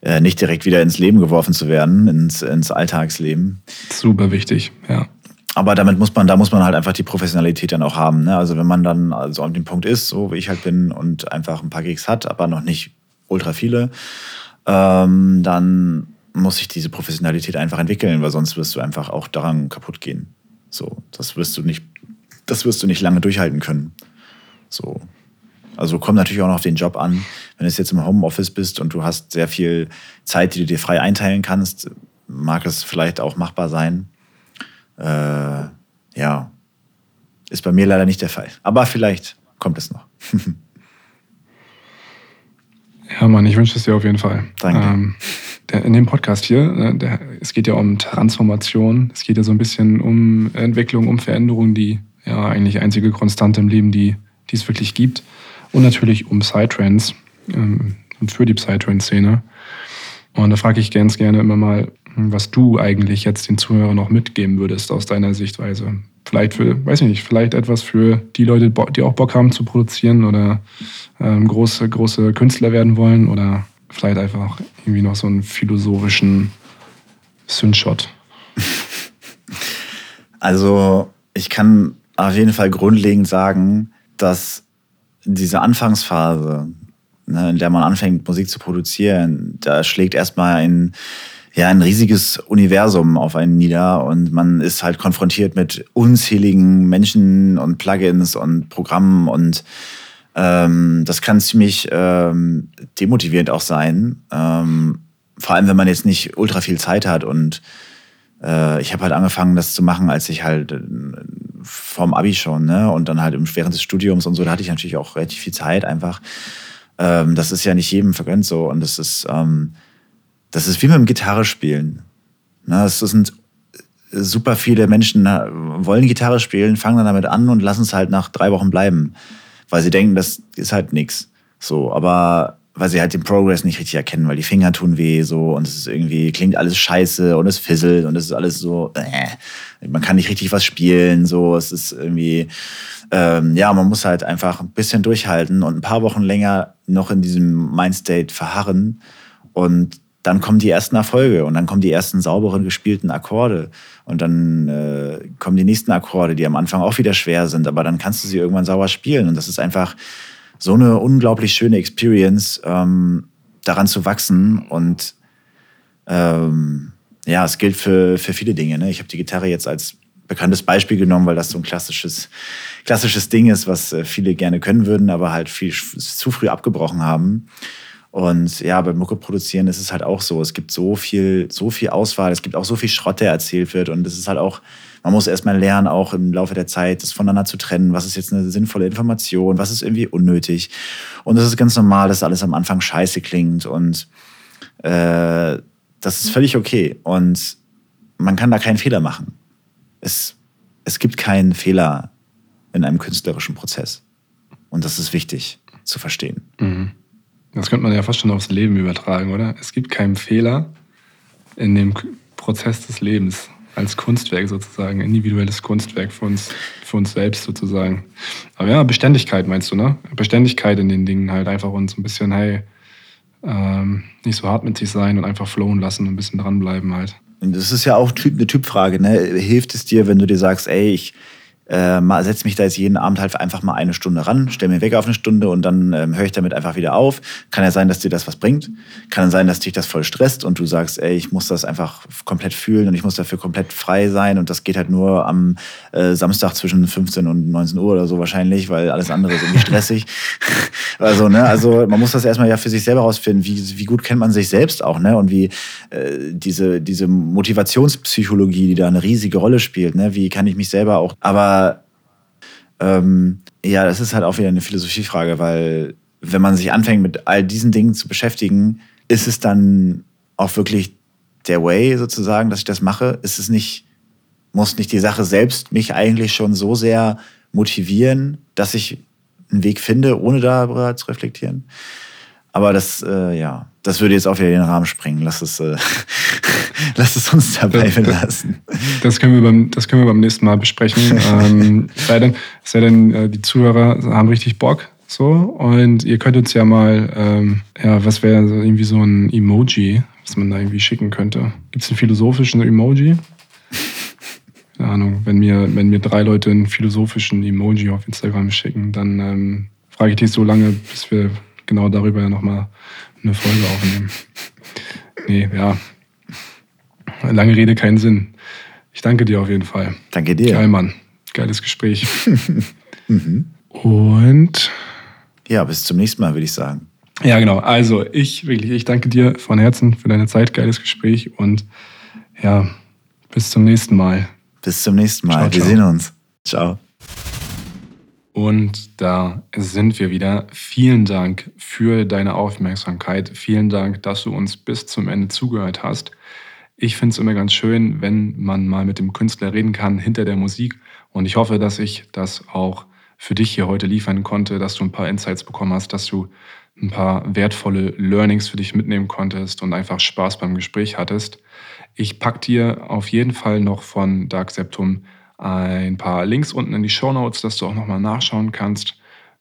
äh, nicht direkt wieder ins Leben geworfen zu werden, ins, ins Alltagsleben. Super wichtig, ja. Aber damit muss man, da muss man halt einfach die Professionalität dann auch haben. Ne? Also wenn man dann also an dem Punkt ist, so wie ich halt bin und einfach ein paar Gigs hat, aber noch nicht ultra viele, ähm, dann muss sich diese Professionalität einfach entwickeln, weil sonst wirst du einfach auch daran kaputt gehen. So, das wirst du nicht, das wirst du nicht lange durchhalten können. So. Also kommt natürlich auch noch auf den Job an. Wenn du jetzt im Homeoffice bist und du hast sehr viel Zeit, die du dir frei einteilen kannst, mag es vielleicht auch machbar sein. Äh, ja, ist bei mir leider nicht der Fall. Aber vielleicht kommt es noch. *laughs* ja, Mann, ich wünsche es dir auf jeden Fall. Danke. Ähm, der, in dem Podcast hier, ne, der, es geht ja um Transformation, es geht ja so ein bisschen um Entwicklung, um Veränderung, die ja eigentlich einzige Konstante im Leben, die, die es wirklich gibt. Und natürlich um Psytrance ähm, und für die Psytrance-Szene. Und da frage ich ganz gerne immer mal, was du eigentlich jetzt den Zuhörern noch mitgeben würdest aus deiner Sichtweise. Vielleicht für, weiß ich nicht, vielleicht etwas für die Leute, die auch Bock haben zu produzieren oder ähm, große, große Künstler werden wollen oder vielleicht einfach irgendwie noch so einen philosophischen Synthshot. *laughs* Also ich kann auf jeden Fall grundlegend sagen, dass diese Anfangsphase, ne, in der man anfängt, Musik zu produzieren, da schlägt erstmal ein, ja, ein riesiges Universum auf einen nieder und man ist halt konfrontiert mit unzähligen Menschen und Plugins und Programmen und ähm, das kann ziemlich ähm, demotivierend auch sein. Ähm, vor allem, wenn man jetzt nicht ultra viel Zeit hat. Und äh, ich habe halt angefangen, das zu machen, als ich halt äh, vom Abi schon, ne? Und dann halt während des Studiums und so, da hatte ich natürlich auch relativ viel Zeit einfach. Ähm, das ist ja nicht jedem vergönnt so. Und das ist, ähm, das ist wie mit dem Gitarre spielen. Ne? Das sind super viele Menschen wollen Gitarre spielen, fangen dann damit an und lassen es halt nach drei Wochen bleiben weil sie denken, das ist halt nichts. So, aber weil sie halt den Progress nicht richtig erkennen, weil die Finger tun weh so und es ist irgendwie, klingt alles scheiße und es fisselt und es ist alles so, äh, man kann nicht richtig was spielen, so, es ist irgendwie, ähm, ja, man muss halt einfach ein bisschen durchhalten und ein paar Wochen länger noch in diesem Mindstate verharren und dann kommen die ersten Erfolge und dann kommen die ersten sauberen gespielten Akkorde und dann äh, kommen die nächsten Akkorde, die am Anfang auch wieder schwer sind, aber dann kannst du sie irgendwann sauber spielen und das ist einfach so eine unglaublich schöne Experience, ähm, daran zu wachsen und ähm, ja, es gilt für, für viele Dinge. Ne? Ich habe die Gitarre jetzt als bekanntes Beispiel genommen, weil das so ein klassisches, klassisches Ding ist, was äh, viele gerne können würden, aber halt viel zu früh abgebrochen haben. Und ja, beim Mucke produzieren ist es halt auch so. Es gibt so viel, so viel Auswahl, es gibt auch so viel Schrott, der erzählt wird. Und es ist halt auch, man muss erstmal lernen, auch im Laufe der Zeit, das voneinander zu trennen. Was ist jetzt eine sinnvolle Information? Was ist irgendwie unnötig? Und es ist ganz normal, dass alles am Anfang scheiße klingt. Und äh, das ist völlig okay. Und man kann da keinen Fehler machen. Es, es gibt keinen Fehler in einem künstlerischen Prozess. Und das ist wichtig zu verstehen. Mhm. Das könnte man ja fast schon aufs Leben übertragen, oder? Es gibt keinen Fehler in dem Prozess des Lebens als Kunstwerk sozusagen, individuelles Kunstwerk für uns, für uns selbst sozusagen. Aber ja, Beständigkeit meinst du, ne? Beständigkeit in den Dingen halt einfach uns ein bisschen, hey, ähm, nicht so hart mit sich sein und einfach flowen lassen und ein bisschen dranbleiben halt. Das ist ja auch eine Typfrage, ne? Hilft es dir, wenn du dir sagst, ey, ich äh, setze mich da jetzt jeden Abend halt einfach mal eine Stunde ran, stelle mir weg auf eine Stunde und dann ähm, höre ich damit einfach wieder auf. Kann ja sein, dass dir das was bringt. Kann sein, dass dich das voll stresst und du sagst, ey, ich muss das einfach komplett fühlen und ich muss dafür komplett frei sein und das geht halt nur am äh, Samstag zwischen 15 und 19 Uhr oder so wahrscheinlich, weil alles andere ist irgendwie *laughs* stressig. *laughs* also, ne, also man muss das erstmal ja für sich selber rausfinden, wie, wie gut kennt man sich selbst auch, ne? Und wie äh, diese, diese Motivationspsychologie, die da eine riesige Rolle spielt, ne? Wie kann ich mich selber auch. Aber ähm, ja, das ist halt auch wieder eine Philosophiefrage, weil wenn man sich anfängt mit all diesen Dingen zu beschäftigen, ist es dann auch wirklich der Way sozusagen, dass ich das mache? Ist es nicht, muss nicht die Sache selbst mich eigentlich schon so sehr motivieren, dass ich einen Weg finde, ohne darüber zu reflektieren? Aber das, äh, ja, das würde jetzt auch wieder den Rahmen sprengen. Lass es, äh, *laughs* lass es uns dabei belassen. Das können wir beim, das können wir beim nächsten Mal besprechen. *laughs* ähm, sei denn, sei denn äh, die Zuhörer haben richtig Bock. So, und ihr könnt uns ja mal, ähm, ja, was wäre so irgendwie so ein Emoji, was man da irgendwie schicken könnte? Gibt es einen philosophischen Emoji? Keine Ahnung, wenn mir, wenn mir drei Leute einen philosophischen Emoji auf Instagram schicken, dann ähm, frage ich dich so lange, bis wir genau darüber ja nochmal eine Folge aufnehmen. Nee, ja. Lange Rede, keinen Sinn. Ich danke dir auf jeden Fall. Danke dir. Geil, Mann. Geiles Gespräch. *laughs* mhm. Und. Ja, bis zum nächsten Mal, würde ich sagen. Ja, genau. Also, ich wirklich, ich danke dir von Herzen für deine Zeit. Geiles Gespräch und ja, bis zum nächsten Mal. Bis zum nächsten Mal. Ciao, Wir ciao. sehen uns. Ciao. Und da sind wir wieder. Vielen Dank für deine Aufmerksamkeit. Vielen Dank, dass du uns bis zum Ende zugehört hast. Ich finde es immer ganz schön, wenn man mal mit dem Künstler reden kann hinter der Musik. Und ich hoffe, dass ich das auch für dich hier heute liefern konnte, dass du ein paar Insights bekommen hast, dass du ein paar wertvolle Learnings für dich mitnehmen konntest und einfach Spaß beim Gespräch hattest. Ich packe dir auf jeden Fall noch von Dark Septum ein paar Links unten in die Show Notes, dass du auch nochmal nachschauen kannst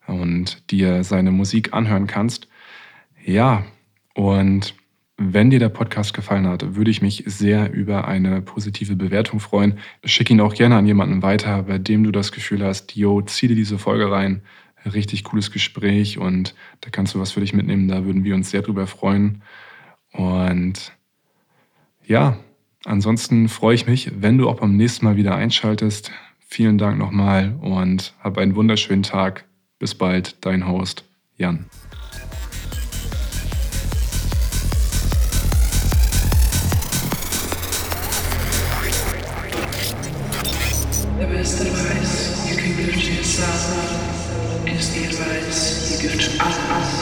und dir seine Musik anhören kannst. Ja, und wenn dir der Podcast gefallen hat, würde ich mich sehr über eine positive Bewertung freuen. Schick ihn auch gerne an jemanden weiter, bei dem du das Gefühl hast, yo, zieh dir diese Folge rein. Richtig cooles Gespräch und da kannst du was für dich mitnehmen. Da würden wir uns sehr drüber freuen. Und ja, Ansonsten freue ich mich, wenn du auch beim nächsten Mal wieder einschaltest. Vielen Dank nochmal und hab einen wunderschönen Tag. Bis bald, dein Host Jan. The best advice you can give to yourself is the advice you give to others.